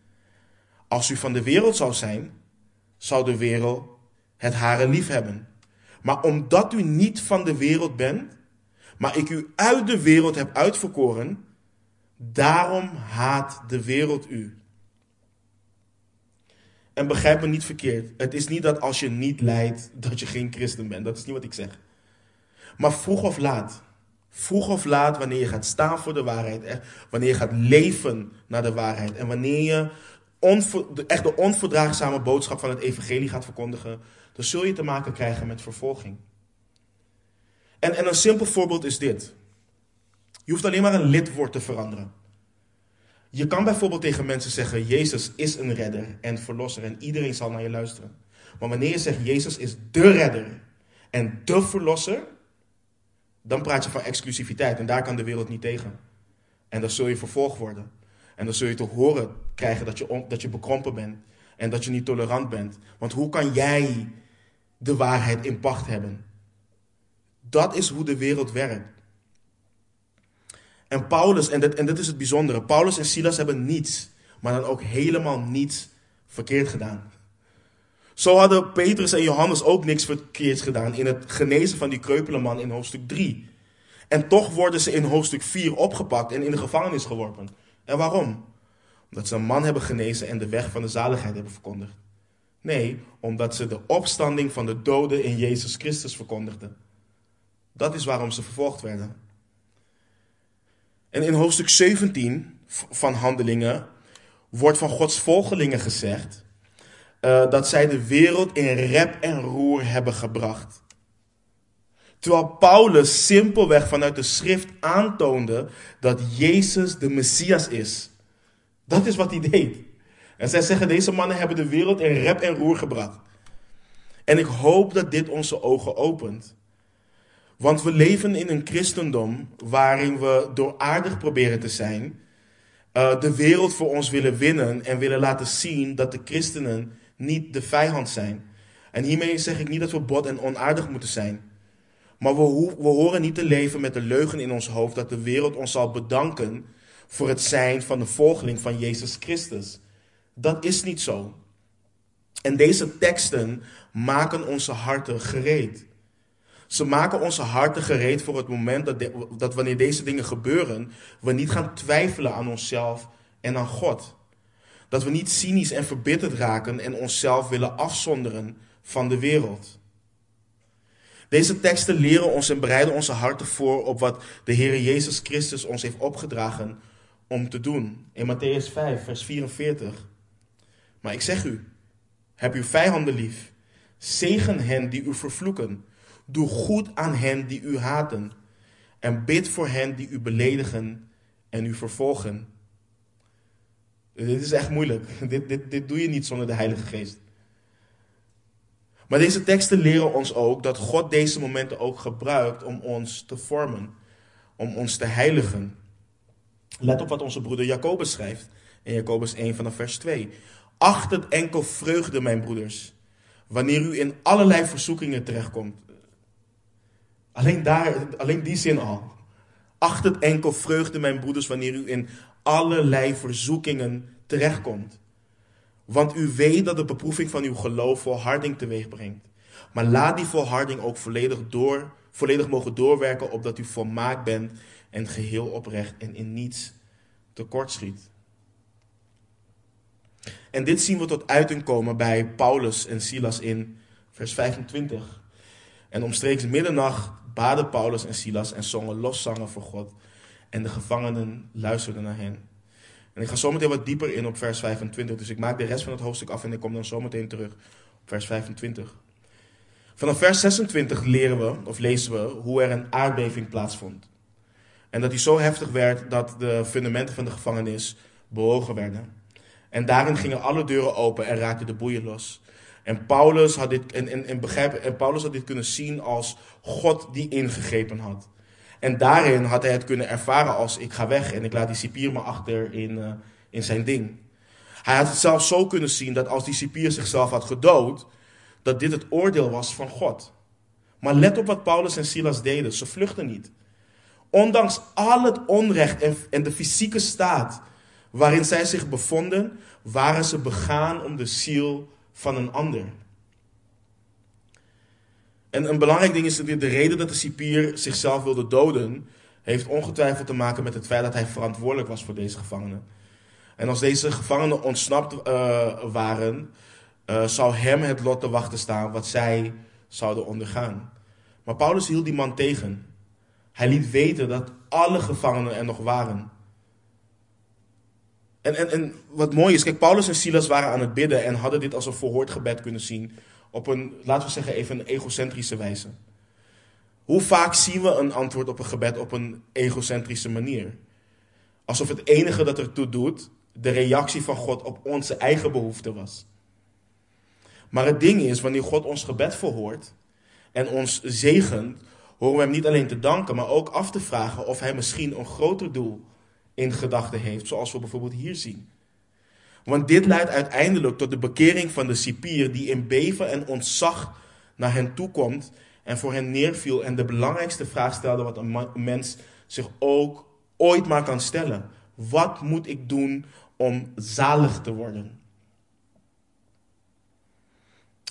Als u van de wereld zou zijn, zou de wereld het hare lief hebben. Maar omdat u niet van de wereld bent, maar ik u uit de wereld heb uitverkoren, daarom haat de wereld u. En begrijp me niet verkeerd. Het is niet dat als je niet lijdt, dat je geen christen bent. Dat is niet wat ik zeg. Maar vroeg of laat, vroeg of laat, wanneer je gaat staan voor de waarheid, wanneer je gaat leven naar de waarheid en wanneer je echt de onverdraagzame boodschap van het evangelie gaat verkondigen, dan zul je te maken krijgen met vervolging. En, en een simpel voorbeeld is dit. Je hoeft alleen maar een lidwoord te veranderen. Je kan bijvoorbeeld tegen mensen zeggen: Jezus is een redder en verlosser en iedereen zal naar je luisteren. Maar wanneer je zegt: Jezus is de redder en de verlosser, dan praat je van exclusiviteit en daar kan de wereld niet tegen. En dan zul je vervolgd worden. En dan zul je te horen krijgen dat je, dat je bekrompen bent en dat je niet tolerant bent. Want hoe kan jij de waarheid in pacht hebben? Dat is hoe de wereld werkt. En Paulus, en dit, en dit is het bijzondere, Paulus en Silas hebben niets, maar dan ook helemaal niets verkeerd gedaan. Zo hadden Petrus en Johannes ook niks verkeerds gedaan in het genezen van die kreupele in hoofdstuk 3. En toch worden ze in hoofdstuk 4 opgepakt en in de gevangenis geworpen. En waarom? Omdat ze een man hebben genezen en de weg van de zaligheid hebben verkondigd. Nee, omdat ze de opstanding van de doden in Jezus Christus verkondigden. Dat is waarom ze vervolgd werden. En in hoofdstuk 17 van Handelingen wordt van Gods volgelingen gezegd uh, dat zij de wereld in rep en roer hebben gebracht. Terwijl Paulus simpelweg vanuit de schrift aantoonde dat Jezus de Messias is. Dat is wat hij deed. En zij zeggen, deze mannen hebben de wereld in rep en roer gebracht. En ik hoop dat dit onze ogen opent. Want we leven in een christendom waarin we door aardig proberen te zijn, uh, de wereld voor ons willen winnen en willen laten zien dat de christenen niet de vijand zijn. En hiermee zeg ik niet dat we bot en onaardig moeten zijn. Maar we, we horen niet te leven met de leugen in ons hoofd dat de wereld ons zal bedanken voor het zijn van de volgeling van Jezus Christus. Dat is niet zo. En deze teksten maken onze harten gereed. Ze maken onze harten gereed voor het moment dat, dat wanneer deze dingen gebeuren, we niet gaan twijfelen aan onszelf en aan God. Dat we niet cynisch en verbitterd raken en onszelf willen afzonderen van de wereld. Deze teksten leren ons en bereiden onze harten voor op wat de Heer Jezus Christus ons heeft opgedragen om te doen. In Matthäus 5, vers 44. Maar ik zeg u, heb uw vijanden lief. Zegen hen die u vervloeken. Doe goed aan hen die u haten. En bid voor hen die u beledigen en u vervolgen. Dit is echt moeilijk. Dit, dit, dit doe je niet zonder de Heilige Geest. Maar deze teksten leren ons ook dat God deze momenten ook gebruikt om ons te vormen, om ons te heiligen. Let op wat onze broeder Jacobus schrijft in Jacobus 1 vanaf vers 2. Acht het enkel vreugde, mijn broeders, wanneer u in allerlei verzoekingen terechtkomt. Alleen, daar, alleen die zin al. Acht het enkel vreugde, mijn broeders, wanneer u in allerlei verzoekingen terechtkomt. Want u weet dat de beproeving van uw geloof volharding teweeg brengt. Maar laat die volharding ook volledig, door, volledig mogen doorwerken, opdat u volmaakt bent en geheel oprecht en in niets tekortschiet. En dit zien we tot uiting komen bij Paulus en Silas in vers 25. En omstreeks middernacht baden Paulus en Silas en zongen loszangen voor God. En de gevangenen luisterden naar hen. En ik ga zometeen wat dieper in op vers 25. Dus ik maak de rest van het hoofdstuk af en ik kom dan zometeen terug op vers 25. Vanaf vers 26 leren we, of lezen we, hoe er een aardbeving plaatsvond. En dat die zo heftig werd dat de fundamenten van de gevangenis bewogen werden. En daarin gingen alle deuren open en raakten de boeien los. En Paulus, had dit, en, en, en, begrijp, en Paulus had dit kunnen zien als God die ingegrepen had. En daarin had hij het kunnen ervaren als ik ga weg en ik laat die cipier maar achter in, uh, in zijn ding. Hij had het zelfs zo kunnen zien dat als die cipier zichzelf had gedood, dat dit het oordeel was van God. Maar let op wat Paulus en Silas deden. Ze vluchten niet. Ondanks al het onrecht en, de fysieke staat waarin zij zich bevonden, waren ze begaan om de ziel van een ander. En een belangrijk ding is dat de reden dat de cipier zichzelf wilde doden, heeft ongetwijfeld te maken met het feit dat hij verantwoordelijk was voor deze gevangenen. En als deze gevangenen ontsnapt uh, waren, uh, zou hem het lot te wachten staan wat zij zouden ondergaan. Maar Paulus hield die man tegen. Hij liet weten dat alle gevangenen er nog waren. En, en, en wat mooi is, kijk, Paulus en Silas waren aan het bidden en hadden dit als een verhoord gebed kunnen zien. Op een, laten we zeggen, even een egocentrische wijze. Hoe vaak zien we een antwoord op een gebed op een egocentrische manier? Alsof het enige dat ertoe doet, de reactie van God op onze eigen behoefte was. Maar het ding is, wanneer God ons gebed verhoort en ons zegent, horen we hem niet alleen te danken, maar ook af te vragen of hij misschien een groter doel in gedachten heeft, zoals we bijvoorbeeld hier zien. Want dit leidt uiteindelijk tot de bekering van de cipier die in beven en ontzag naar hen toekomt en voor hen neerviel en de belangrijkste vraag stelde wat een mens zich ook ooit maar kan stellen. Wat moet ik doen om zalig te worden?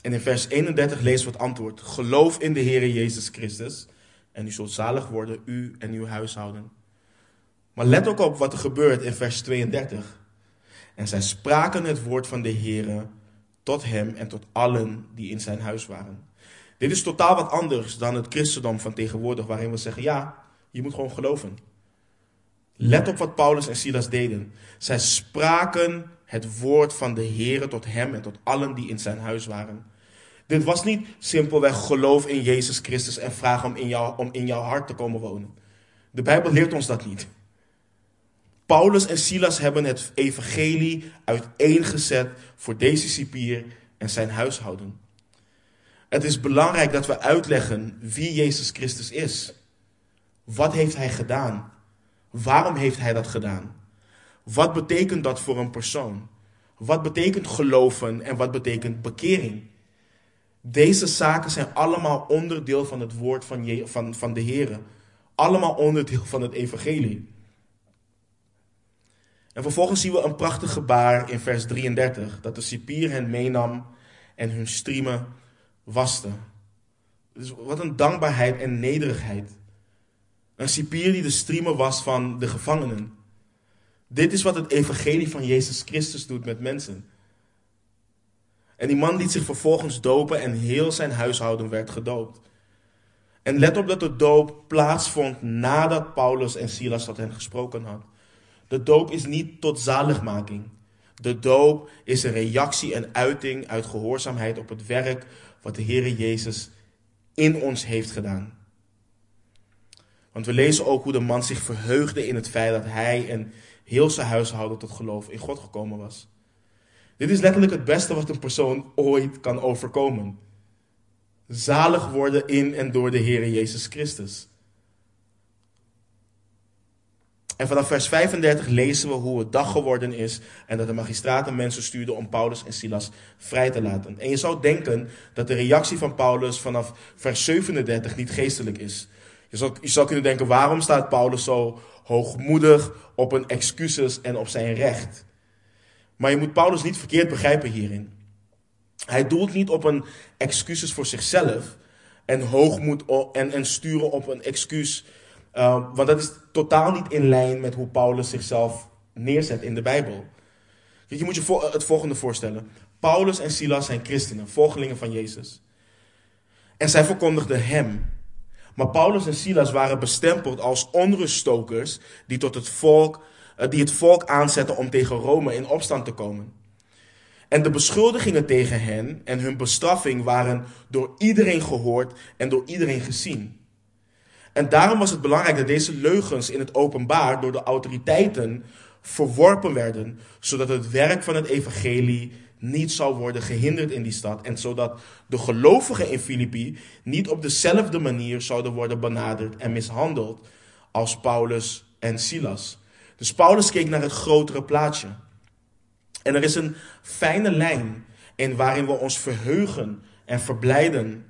En in vers 31 lezen we het antwoord. Geloof in de Heer Jezus Christus en u zult zalig worden, u en uw huishouden. Maar let ook op wat er gebeurt in vers 32. En zij spraken het woord van de Heere tot hem en tot allen die in zijn huis waren. Dit is totaal wat anders dan het christendom van tegenwoordig, waarin we zeggen: ja, je moet gewoon geloven. Let op wat Paulus en Silas deden. Zij spraken het woord van de Heere tot hem en tot allen die in zijn huis waren. Dit was niet simpelweg geloof in Jezus Christus en vraag om in, jou, om in jouw hart te komen wonen. De Bijbel leert ons dat niet. Paulus en Silas hebben het evangelie uiteengezet voor deze cipier en zijn huishouden. Het is belangrijk dat we uitleggen wie Jezus Christus is. Wat heeft hij gedaan? Waarom heeft hij dat gedaan? Wat betekent dat voor een persoon? Wat betekent geloven en wat betekent bekering? Deze zaken zijn allemaal onderdeel van het woord van, van, van de Heer. Allemaal onderdeel van het evangelie. En vervolgens zien we een prachtig gebaar in vers 33, dat de cipier hen meenam en hun striemen waste. Dus wat een dankbaarheid en nederigheid. Een cipier die de striemen was van de gevangenen. Dit is wat het evangelie van Jezus Christus doet met mensen. En die man liet zich vervolgens dopen en heel zijn huishouden werd gedoopt. En let op dat de doop plaatsvond nadat Paulus en Silas tot hen gesproken had. De doop is niet tot zaligmaking. De doop is een reactie en uiting uit gehoorzaamheid op het werk wat de Heere Jezus in ons heeft gedaan. Want we lezen ook hoe de man zich verheugde in het feit dat hij en heel zijn huishouden tot geloof in God gekomen was. Dit is letterlijk het beste wat een persoon ooit kan overkomen. Zalig worden in en door de Heer Jezus Christus. En vanaf vers 35 lezen we hoe het dag geworden is en dat de magistraten mensen stuurden om Paulus en Silas vrij te laten. En je zou denken dat de reactie van Paulus vanaf vers 37 niet geestelijk is. Je zou, je zou kunnen denken, waarom staat Paulus zo hoogmoedig op een excuses en op zijn recht? Maar je moet Paulus niet verkeerd begrijpen hierin. Hij doelt niet op een excuses voor zichzelf en hoogmoed en, en sturen op een excuus. Uh, want dat is totaal niet in lijn met hoe Paulus zichzelf neerzet in de Bijbel. Je moet je het volgende voorstellen. Paulus en Silas zijn christenen, volgelingen van Jezus. En zij verkondigden hem. Maar Paulus en Silas waren bestempeld als onruststokers die, tot het volk, die het volk aanzetten om tegen Rome in opstand te komen. En de beschuldigingen tegen hen en hun bestraffing waren door iedereen gehoord en door iedereen gezien. En daarom was het belangrijk dat deze leugens in het openbaar door de autoriteiten verworpen werden, zodat het werk van het evangelie niet zou worden gehinderd in die stad en zodat de gelovigen in Filippi niet op dezelfde manier zouden worden benaderd en mishandeld als Paulus en Silas. Dus Paulus keek naar het grotere plaatje. En er is een fijne lijn in waarin we ons verheugen en verblijden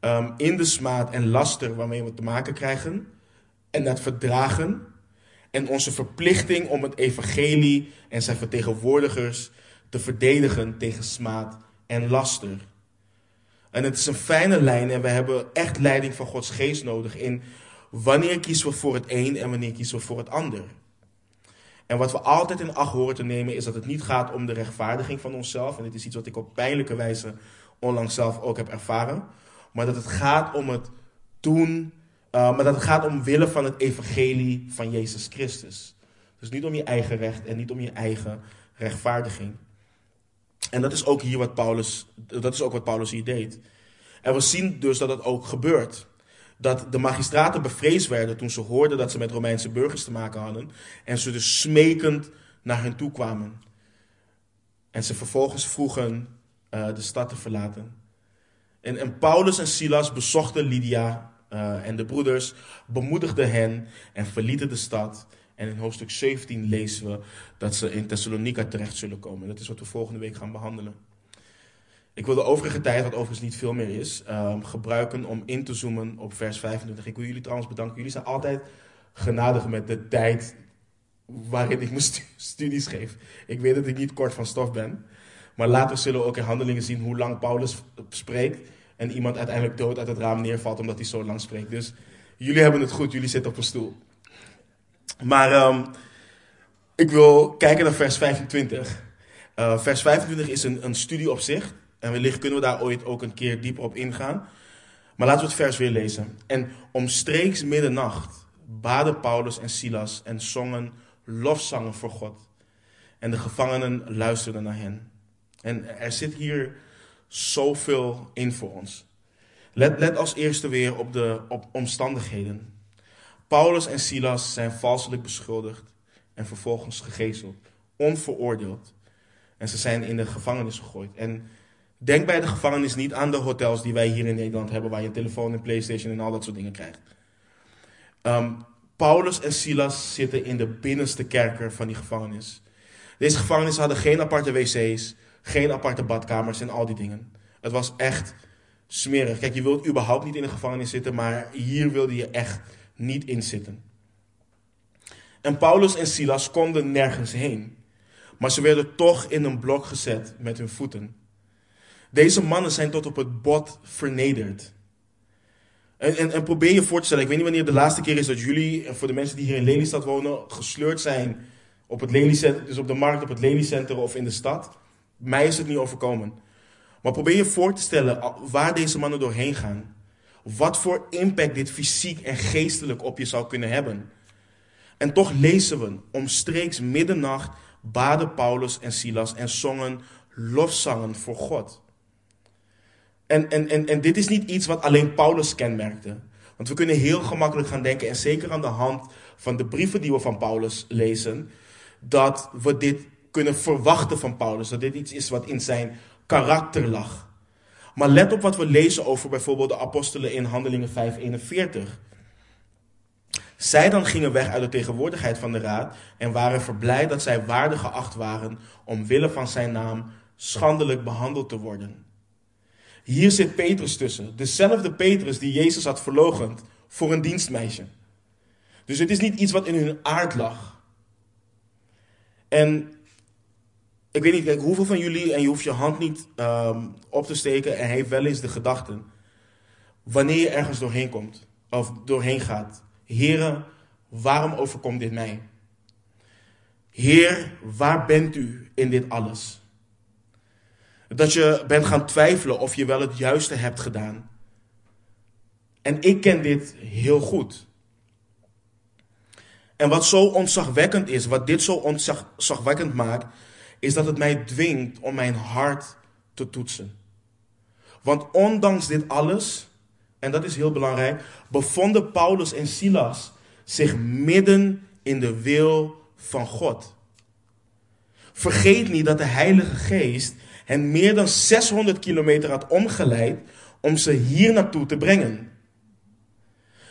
um, in de smaad en laster waarmee we te maken krijgen. En dat verdragen. En onze verplichting om het evangelie en zijn vertegenwoordigers te verdedigen tegen smaad en laster. En het is een fijne lijn en we hebben echt leiding van Gods geest nodig in wanneer kiezen we voor het een en wanneer kiezen we voor het ander. En wat we altijd in acht horen te nemen is dat het niet gaat om de rechtvaardiging van onszelf. En dit is iets wat ik op pijnlijke wijze onlangs zelf ook heb ervaren. Maar dat het gaat om het doen, uh, maar dat het gaat om willen van het evangelie van Jezus Christus. Dus niet om je eigen recht en niet om je eigen rechtvaardiging. En dat is ook hier wat Paulus, dat is ook wat Paulus hier deed. En we zien dus dat het ook gebeurt dat de magistraten bevreesd werden toen ze hoorden dat ze met Romeinse burgers te maken hadden. En ze dus smekend naar hen toe kwamen. En ze vervolgens vroegen uh, de stad te verlaten. En, en, Paulus en Silas bezochten Lydia uh, en de broeders, bemoedigden hen en verlieten de stad. En in hoofdstuk 17 lezen we dat ze in Thessalonica terecht zullen komen. Dat is wat we volgende week gaan behandelen. Ik wil de overige tijd, wat overigens niet veel meer is, um, gebruiken om in te zoomen op vers 25. Ik wil jullie trouwens bedanken. Jullie zijn altijd genadig met de tijd waarin ik mijn studies geef. Ik weet dat ik niet kort van stof ben. Maar later zullen we ook in handelingen zien hoe lang Paulus spreekt. En iemand uiteindelijk dood uit het raam neervalt omdat hij zo lang spreekt. Dus jullie hebben het goed, jullie zitten op een stoel. Maar um, ik wil kijken naar vers 25. Uh, vers 25 is een, een studie op zich. En wellicht kunnen we daar ooit ook een keer dieper op ingaan. Maar laten we het vers weer lezen. En omstreeks middernacht baden Paulus en Silas en zongen lofzangen voor God. En de gevangenen luisterden naar hen. En er zit hier zoveel in voor ons. Let, let als eerste weer op de op omstandigheden. Paulus en Silas zijn valselijk beschuldigd en vervolgens gegezeld, onveroordeeld. En ze zijn in de gevangenis gegooid. En Denk bij de gevangenis niet aan de hotels die wij hier in Nederland hebben, waar je een telefoon en PlayStation en al dat soort dingen krijgt. Um, Paulus en Silas zitten in de binnenste kerker van die gevangenis. Deze gevangenis hadden geen aparte wc's, geen aparte badkamers en al die dingen. Het was echt smerig. Kijk, je wilt überhaupt niet in een gevangenis zitten, maar hier wilde je echt niet in zitten. En Paulus en Silas konden nergens heen. Maar ze werden toch in een blok gezet met hun voeten. Deze mannen zijn tot op het bot vernederd. En, en, probeer je voor te stellen, ik weet niet wanneer de laatste keer is dat jullie, voor de mensen die hier in Lelystad wonen, gesleurd zijn op het dus op de markt, op het Lelycenter of in de stad. Mij is het niet overkomen. Maar probeer je voor te stellen waar deze mannen doorheen gaan. wat voor impact dit fysiek en geestelijk op je zou kunnen hebben. En toch lezen we, omstreeks middernacht baden Paulus en Silas en zongen lofzangen voor God. En, en, en, en dit is niet iets wat alleen Paulus kenmerkte. Want we kunnen heel gemakkelijk gaan denken, en zeker aan de hand van de brieven die we van Paulus lezen, dat we dit kunnen verwachten van Paulus. Dat dit iets is wat in zijn karakter lag. Maar let op wat we lezen over bijvoorbeeld de apostelen in Handelingen 5:41. Zij dan gingen weg uit de tegenwoordigheid van de raad en waren verblijd dat zij waardig geacht waren omwille van zijn naam schandelijk behandeld te worden. Hier zit Petrus tussen, dezelfde Petrus die Jezus had verlogend voor een dienstmeisje. Dus het is niet iets wat in hun aard lag. En ik weet niet, hoeveel van jullie, en je hoeft je hand niet um, op te steken en heeft wel eens de gedachten, wanneer je ergens doorheen komt of doorheen gaat, Heren, waarom overkomt dit mij? Heer, waar bent u in dit alles? Dat je bent gaan twijfelen of je wel het juiste hebt gedaan. En ik ken dit heel goed. En wat zo ontzagwekkend is, wat dit zo ontzagwekkend maakt, is dat het mij dwingt om mijn hart te toetsen. Want ondanks dit alles, en dat is heel belangrijk, bevonden Paulus en Silas zich midden in de wil van God. Vergeet niet dat de Heilige Geest hen meer dan 600 kilometer had omgeleid om ze hier naartoe te brengen.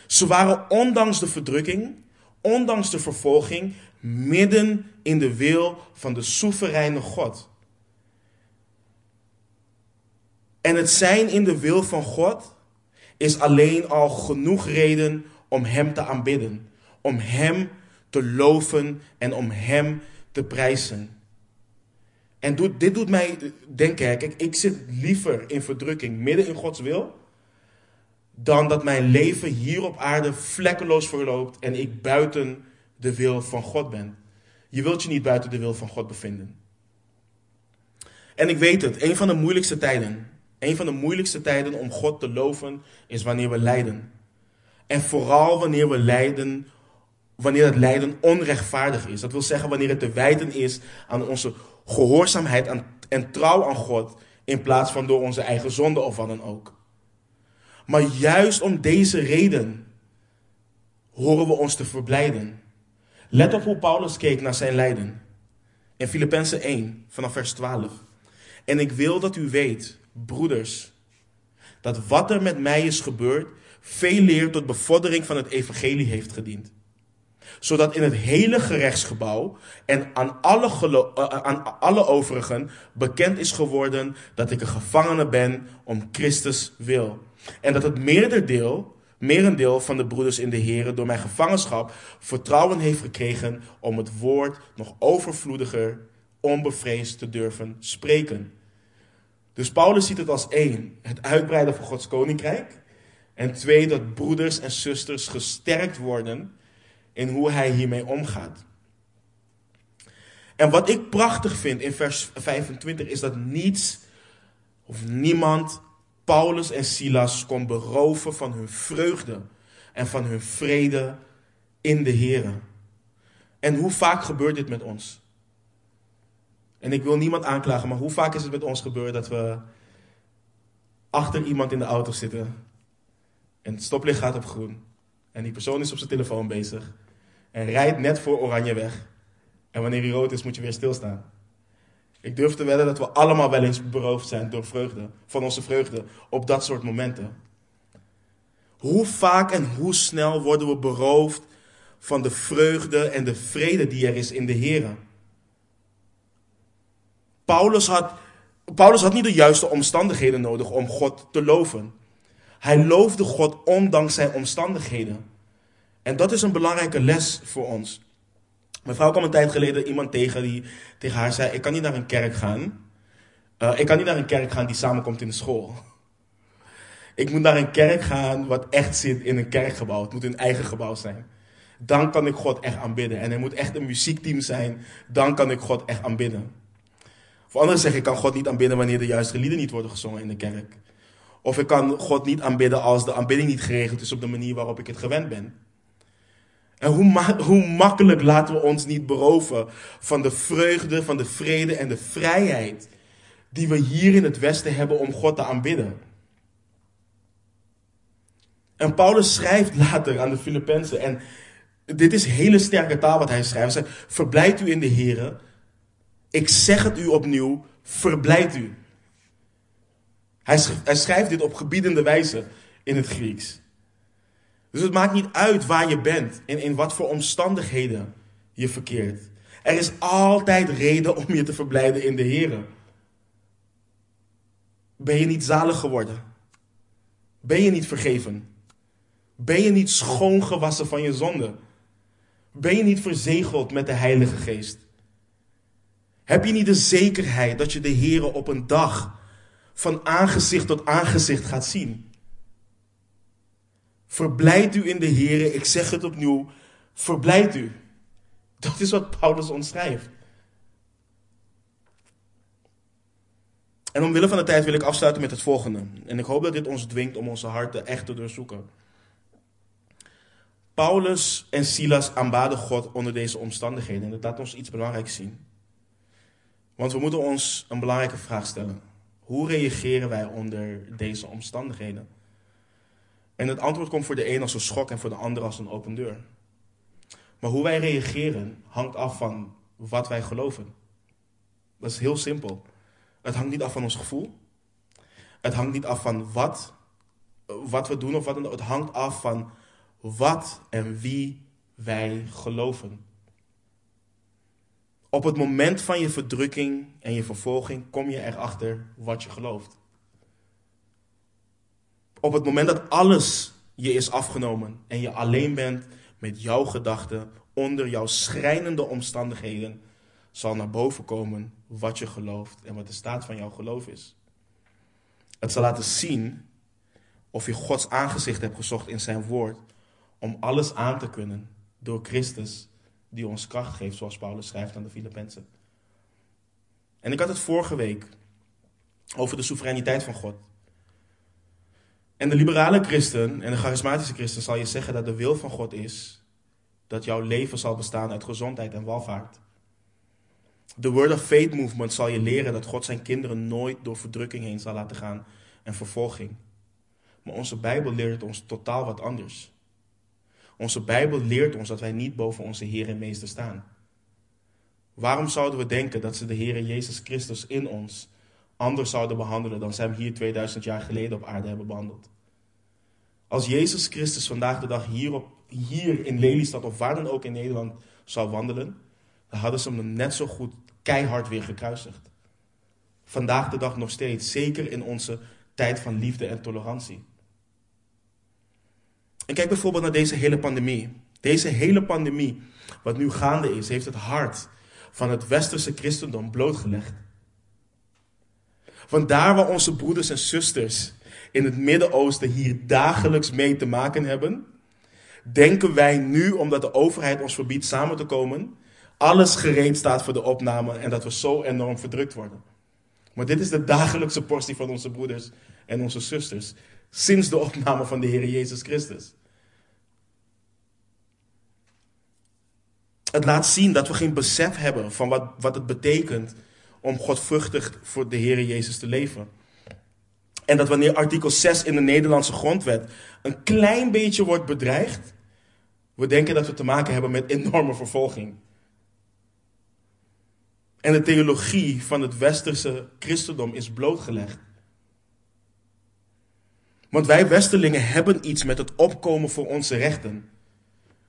Ze waren ondanks de verdrukking, ondanks de vervolging, midden in de wil van de soevereine God. En het zijn in de wil van God is alleen al genoeg reden om Hem te aanbidden, om Hem te loven en om Hem te prijzen. En dit doet mij denken, kijk, ik zit liever in verdrukking midden in Gods wil, dan dat mijn leven hier op aarde vlekkeloos verloopt en ik buiten de wil van God ben. Je wilt je niet buiten de wil van God bevinden. En ik weet het, een van de moeilijkste tijden, een van de moeilijkste tijden om God te loven is wanneer we lijden. En vooral wanneer we lijden, wanneer het lijden onrechtvaardig is. Dat wil zeggen wanneer het te wijten is aan onze gehoorzaamheid en trouw aan God, in plaats van door onze eigen zonde of wat dan ook. Maar juist om deze reden horen we ons te verblijden. Let op hoe Paulus keek naar zijn lijden. In Filippenzen 1, vanaf vers 12. En ik wil dat u weet, broeders, dat wat er met mij is gebeurd, veel leer tot bevordering van het evangelie heeft gediend. Zodat in het hele gerechtsgebouw en aan alle, eh, eh, aan alle overigen bekend is geworden dat ik een gevangene ben om Christus wil. En dat het meerderdeel merendeel van de broeders in de Heer door mijn gevangenschap vertrouwen heeft gekregen om het woord nog overvloediger, onbevreesd te durven spreken. Dus Paulus ziet het als één, het uitbreiden van Gods koninkrijk. En twee, dat broeders en zusters gesterkt worden in hoe hij hiermee omgaat. En wat ik prachtig vind in vers 25 is dat niets of niemand Paulus en Silas kon beroven van hun vreugde en van hun vrede in de Here. En hoe vaak gebeurt dit met ons? En ik wil niemand aanklagen, maar hoe vaak is het met ons gebeurd dat we achter iemand in de auto zitten en het stoplicht gaat op groen en die persoon is op zijn telefoon bezig en rijdt net voor oranje weg. En wanneer hij rood is, moet je weer stilstaan. Ik durf te wedden dat we allemaal wel eens beroofd zijn door vreugde, van onze vreugde op dat soort momenten. Hoe vaak en hoe snel worden we beroofd van de vreugde en de vrede die er is in de Heer? Paulus had, Paulus had niet de juiste omstandigheden nodig om God te loven. Hij loofde God ondanks zijn omstandigheden. En dat is een belangrijke les voor ons. Mijn vrouw kwam een tijd geleden iemand tegen die tegen haar zei: Ik kan niet naar een kerk gaan. Uh, ik kan niet naar een kerk gaan die samenkomt in de school. Ik moet naar een kerk gaan wat echt zit in een kerkgebouw. Het moet een eigen gebouw zijn. Dan kan ik God echt aanbidden. En er moet echt een muziekteam zijn. Dan kan ik God echt aanbidden. Of anderen zeggen, ik kan God niet aanbidden wanneer de juiste lieden niet worden gezongen in de kerk. Of ik kan God niet aanbidden als de aanbidding niet geregeld is op de manier waarop ik het gewend ben. En hoe, hoe makkelijk laten we ons niet beroven van de vreugde, van de vrede en de vrijheid die we hier in het Westen hebben om God te aanbidden. En Paulus schrijft later aan de Filippenzen, en dit is hele sterke taal wat hij schrijft. Hij zegt, u in de Here. Ik zeg het u opnieuw, verblijd u. Hij schrijft, hij schrijft dit op gebiedende wijze in het Grieks. Dus het maakt niet uit waar je bent en in wat voor omstandigheden je verkeert. Er is altijd reden om je te verblijden in de Here. Ben je niet zalig geworden? Ben je niet vergeven? Ben je niet schoongewassen van je zonde? Ben je niet verzegeld met de Heilige Geest? Heb je niet de zekerheid dat je de Here op een dag van aangezicht tot aangezicht gaat zien? Verblijd u in de Here, ik zeg het opnieuw, verblijd u. Dat is wat Paulus ons schrijft. En omwille van de tijd wil ik afsluiten met het volgende. En ik hoop dat dit ons dwingt om onze harten echt te doorzoeken. Paulus en Silas aanbaden God onder deze omstandigheden. En dat laat ons iets belangrijks zien. Want we moeten ons een belangrijke vraag stellen. Hoe reageren wij onder deze omstandigheden? En het antwoord komt voor de een als een schok en voor de ander als een open deur. Maar hoe wij reageren hangt af van wat wij geloven. Dat is heel simpel. Het hangt niet af van ons gevoel. Het hangt niet af van wat, wat we doen of wat Het hangt af van wat en wie wij geloven. Op het moment van je verdrukking en je vervolging kom je erachter wat je gelooft. Op het moment dat alles je is afgenomen en je alleen bent met jouw gedachten onder jouw schrijnende omstandigheden, zal naar boven komen wat je gelooft en wat de staat van jouw geloof is. Het zal laten zien of je Gods aangezicht hebt gezocht in zijn woord om alles aan te kunnen door Christus die ons kracht geeft, zoals Paulus schrijft aan de Filippenzen. En ik had het vorige week over de soevereiniteit van God. En de liberale christen en de charismatische christen zal je zeggen dat de wil van God is dat jouw leven zal bestaan uit gezondheid en welvaart. De Word of Faith Movement zal je leren dat God zijn kinderen nooit door verdrukking heen zal laten gaan en vervolging. Maar onze Bijbel leert ons totaal wat anders. Onze Bijbel leert ons dat wij niet boven onze Heer en Meester staan. Waarom zouden we denken dat ze de Heer Jezus Christus in ons anders zouden behandelen dan ze hem hier 2000 jaar geleden op aarde hebben behandeld? Als Jezus Christus vandaag de dag hier, op, hier in Lelystad of waar dan ook in Nederland zou wandelen, dan hadden ze hem net zo goed keihard weer gekruisigd. Vandaag de dag nog steeds, zeker in onze tijd van liefde en tolerantie. En kijk bijvoorbeeld naar deze hele pandemie. Deze hele pandemie, wat nu gaande is, heeft het hart van het westerse christendom blootgelegd. Want daar waar onze broeders en zusters in het Midden-Oosten hier dagelijks mee te maken hebben, denken wij nu, omdat de overheid ons verbiedt samen te komen, alles gereed staat voor de opname en dat we zo enorm verdrukt worden. Maar dit is de dagelijkse portie van onze broeders en onze zusters sinds de opname van de Heer Jezus Christus. Het laat zien dat we geen besef hebben van wat, wat het betekent om godvruchtig voor de Heer Jezus te leven. En dat wanneer artikel 6 in de Nederlandse grondwet een klein beetje wordt bedreigd, we denken dat we te maken hebben met enorme vervolging. En de theologie van het westerse christendom is blootgelegd. Want wij Westerlingen hebben iets met het opkomen voor onze rechten.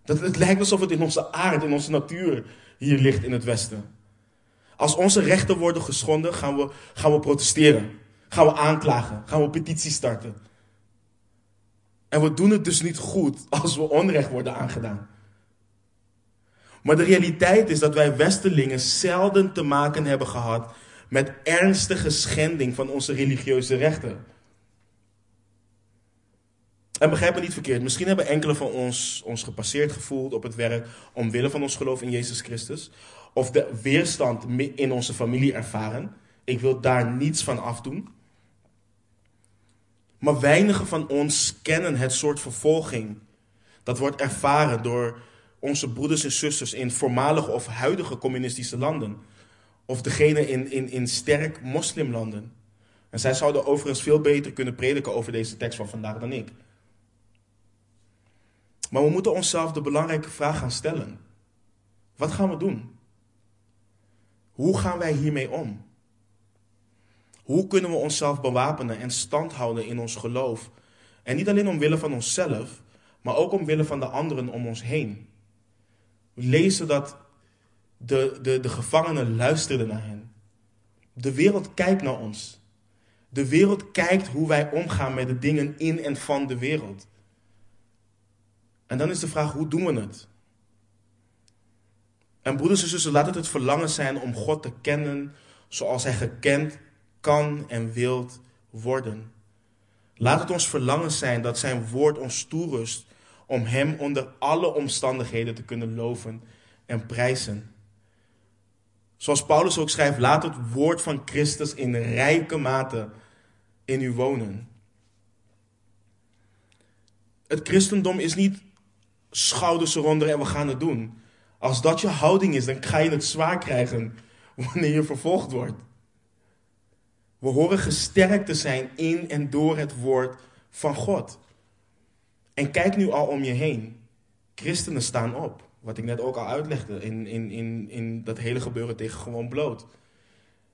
Dat het lijkt alsof het in onze aard, in onze natuur hier ligt in het Westen. Als onze rechten worden geschonden, gaan we, gaan we protesteren. Gaan we aanklagen. Gaan we petities starten. En we doen het dus niet goed als we onrecht worden aangedaan. Maar de realiteit is dat wij Westerlingen zelden te maken hebben gehad met ernstige schending van onze religieuze rechten. En begrijp me niet verkeerd, misschien hebben enkele van ons ons gepasseerd gevoeld op het werk omwille van ons geloof in Jezus Christus. Of de weerstand in onze familie ervaren. Ik wil daar niets van afdoen. Maar weinigen van ons kennen het soort vervolging dat wordt ervaren door onze broeders en zusters in voormalige of huidige communistische landen. Of degene in, in, in sterk moslimlanden. En zij zouden overigens veel beter kunnen prediken over deze tekst van vandaag dan ik. Maar we moeten onszelf de belangrijke vraag gaan stellen. Wat gaan we doen? Hoe gaan wij hiermee om? Hoe kunnen we onszelf bewapenen en stand houden in ons geloof? En niet alleen omwille van onszelf, maar ook omwille van de anderen om ons heen. We lezen dat de, de, de gevangenen luisterden naar hen. De wereld kijkt naar ons. De wereld kijkt hoe wij omgaan met de dingen in en van de wereld. En dan is de vraag, hoe doen we het? En broeders en zussen, laat het het verlangen zijn om God te kennen zoals Hij gekend kan en wilt worden. Laat het ons verlangen zijn dat Zijn woord ons toerust om Hem onder alle omstandigheden te kunnen loven en prijzen. Zoals Paulus ook schrijft, laat het woord van Christus in rijke mate in u wonen. Het christendom is niet schouders eronder en we gaan het doen. Als dat je houding is, dan ga je het zwaar krijgen wanneer je vervolgd wordt. We horen gesterkt te zijn in en door het woord van God. En kijk nu al om je heen. Christenen staan op. Wat ik net ook al uitlegde in, in, in, in dat hele gebeuren tegen gewoon bloot.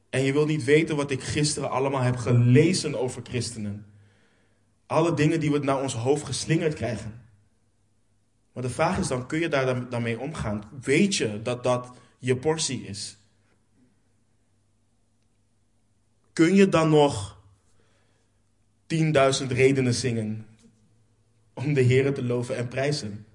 En je wil niet weten wat ik gisteren allemaal heb gelezen over christenen. Alle dingen die we naar ons hoofd geslingerd krijgen. Maar de vraag is dan, kun je daar dan mee omgaan? Weet je dat dat je portie is? Kun je dan nog 10.000 redenen zingen om de Heer te loven en prijzen?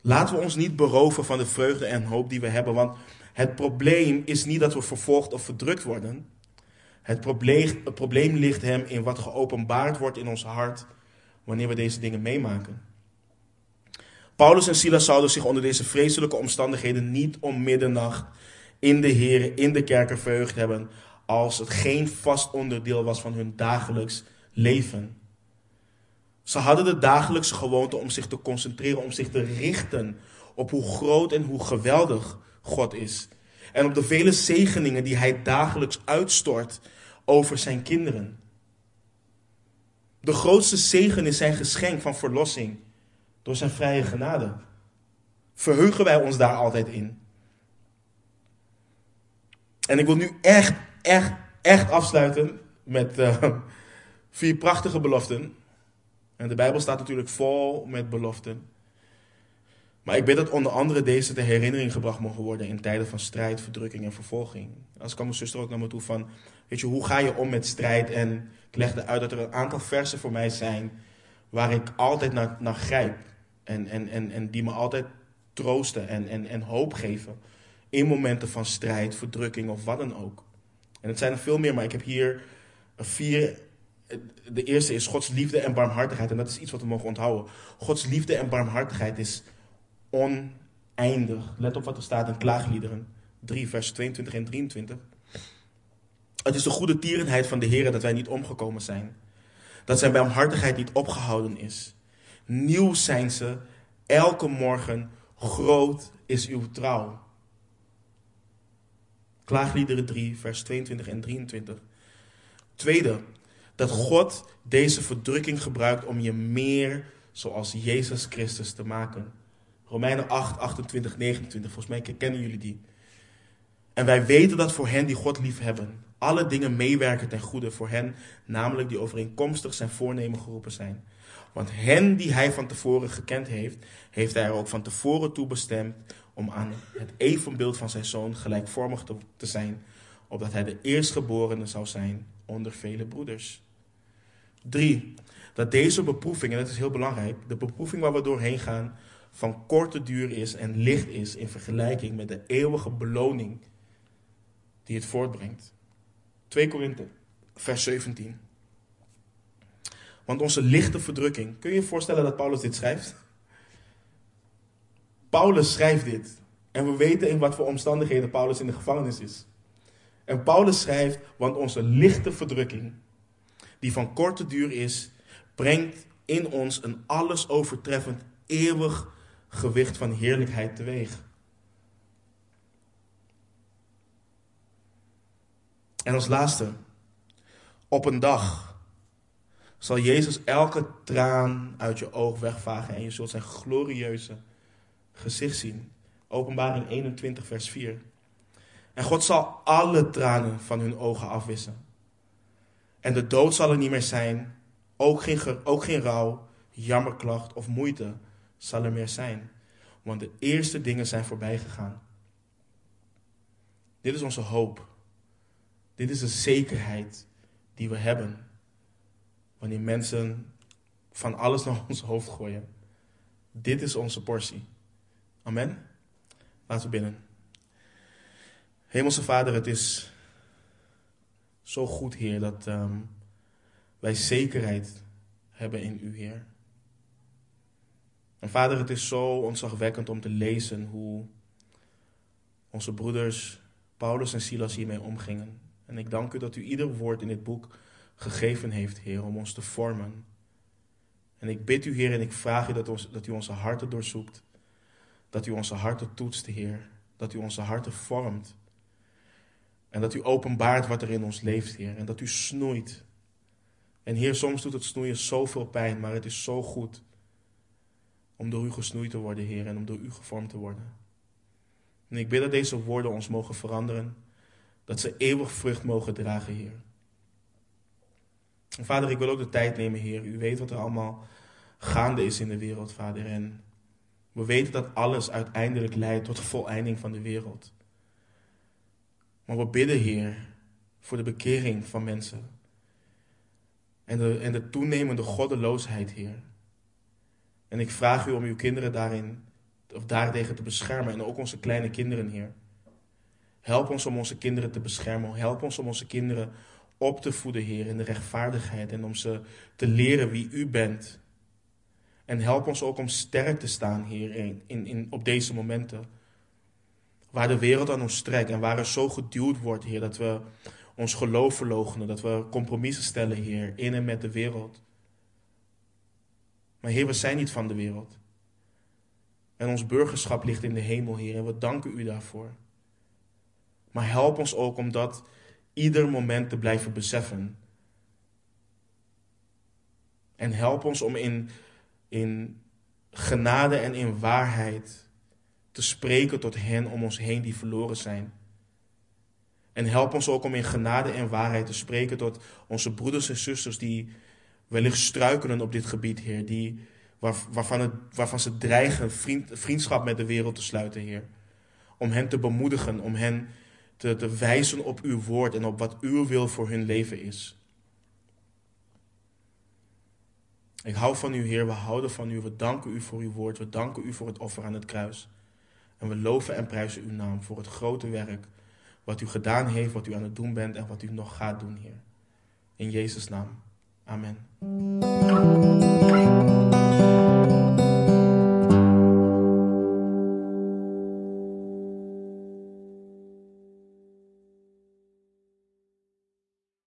Laten we ons niet beroven van de vreugde en hoop die we hebben, want het probleem is niet dat we vervolgd of verdrukt worden. Het probleem, het probleem ligt hem in wat geopenbaard wordt in ons hart wanneer we deze dingen meemaken. Paulus en Silas zouden zich onder deze vreselijke omstandigheden niet om middernacht in de Heer, in de kerken verheugd hebben, als het geen vast onderdeel was van hun dagelijks leven. Ze hadden de dagelijkse gewoonte om zich te concentreren, om zich te richten op hoe groot en hoe geweldig God is. En op de vele zegeningen die Hij dagelijks uitstort over zijn kinderen. De grootste zegen is zijn geschenk van verlossing door zijn vrije genade. Verheugen wij ons daar altijd in? En ik wil nu echt, echt, echt afsluiten met uh, vier prachtige beloften. En de Bijbel staat natuurlijk vol met beloften. Maar ik bid dat onder andere deze ter herinnering gebracht mogen worden in tijden van strijd, verdrukking en vervolging. Als kwam mijn zuster ook naar me toe van, weet je, hoe ga je om met strijd? En ik legde uit dat er een aantal versen voor mij zijn waar ik altijd naar, naar grijp. En, en, en, en die me altijd troosten en, en, en hoop geven in momenten van strijd, verdrukking of wat dan ook. En het zijn er veel meer, maar ik heb hier vier. De eerste is Gods liefde en barmhartigheid. En dat is iets wat we mogen onthouden. Gods liefde en barmhartigheid is oneindig. Let op wat er staat in Klaagliederen 3, vers 22 en 23. Het is de goede tierenheid van de Heer dat wij niet omgekomen zijn. Dat zijn barmhartigheid niet opgehouden is. Nieuw zijn ze elke morgen. Groot is uw trouw. Klaagliederen 3, vers 22 en 23. Tweede, dat God deze verdrukking gebruikt om je meer zoals Jezus Christus te maken. Romeinen 8, 28, 29. Volgens mij kennen jullie die. En wij weten dat voor hen die God lief hebben, alle dingen meewerken ten goede voor hen, namelijk die overeenkomstig zijn voornemen geroepen zijn. Want hen die hij van tevoren gekend heeft, heeft hij er ook van tevoren toe bestemd om aan het evenbeeld van zijn zoon gelijkvormig te, zijn, opdat hij de eerstgeborene zou zijn onder vele broeders. Drie, dat deze beproeving, en dat is heel belangrijk, de beproeving waar we doorheen gaan, van korte duur is en licht is in vergelijking met de eeuwige beloning die het voortbrengt. 2 Korinthe, vers 17. Want onze lichte verdrukking, kun je je voorstellen dat Paulus dit schrijft? Paulus schrijft dit. En we weten in wat voor omstandigheden Paulus in de gevangenis is. En Paulus schrijft, want onze lichte verdrukking, die van korte duur is, brengt in ons een alles overtreffend eeuwig gewicht van heerlijkheid teweeg. En als laatste, op een dag zal Jezus elke traan uit je oog wegvagen en je zult zijn glorieuze gezicht zien. Openbaring 21, vers 4. En God zal alle tranen van hun ogen afwissen. En de dood zal er niet meer zijn, ook geen, ook geen rouw, jammerklacht of moeite zal er meer zijn. Want de eerste dingen zijn voorbij gegaan. Dit is onze hoop. Dit is de zekerheid die we hebben. Wanneer mensen van alles naar ons hoofd gooien. Dit is onze portie. Amen. Laten we binnen. Hemelse Vader, het is zo goed, Heer, dat ehm, wij zekerheid hebben in U, Heer. En Vader, het is zo ontzagwekkend om te lezen hoe onze broeders Paulus en Silas hiermee omgingen. En ik dank U dat U ieder woord in dit boek gegeven heeft, Heer, om ons te vormen. En ik bid U, Heer, en ik vraag U dat, ons, dat U onze harten doorzoekt. Dat U onze harten toetst, Heer. Dat U onze harten vormt. En dat U openbaart wat er in ons leeft, Heer. En dat U snoeit. En Heer, soms doet het snoeien zoveel pijn, maar het is zo goed om door U gesnoeid te worden, Heer, en om door U gevormd te worden. En ik bid dat deze woorden ons mogen veranderen, dat ze eeuwig vrucht mogen dragen, Heer. Vader, ik wil ook de tijd nemen, Heer. U weet wat er allemaal gaande is in de wereld, Vader. En we weten dat alles uiteindelijk leidt tot de voleinding van de wereld. Maar we bidden, Heer, voor de bekering van mensen. En de, en de toenemende goddeloosheid, Heer. En ik vraag u om uw kinderen daarin, of daartegen te beschermen. En ook onze kleine kinderen, Heer. Help ons om onze kinderen te beschermen. Help ons om onze kinderen op te voeden, Heer, in de rechtvaardigheid. En om ze te leren wie u bent. En help ons ook om sterk te staan, Heer, in, in, op deze momenten. Waar de wereld aan ons strekt en waar er zo geduwd wordt, Heer, dat we ons geloof verloochenen, dat we compromissen stellen, Heer, in en met de wereld. Maar Heer, we zijn niet van de wereld. En ons burgerschap ligt in de hemel, Heer, en we danken U daarvoor. Maar help ons ook om dat ieder moment te blijven beseffen. En help ons om in, in genade en in waarheid te spreken tot hen om ons heen die verloren zijn. En help ons ook om in genade en waarheid te spreken tot onze broeders en zusters die wellicht struikelen op dit gebied, Heer. Die, waarvan, het, waarvan ze dreigen vriend, vriendschap met de wereld te sluiten, Heer. Om hen te bemoedigen, om hen te, te wijzen op uw woord en op wat uw wil voor hun leven is. Ik hou van u, Heer. We houden van u. We danken u voor uw woord. We danken u voor het offer aan het kruis. En we loven en prijzen uw naam voor het grote werk wat u gedaan heeft, wat u aan het doen bent en wat u nog gaat doen, Heer. In Jezus' naam. Amen.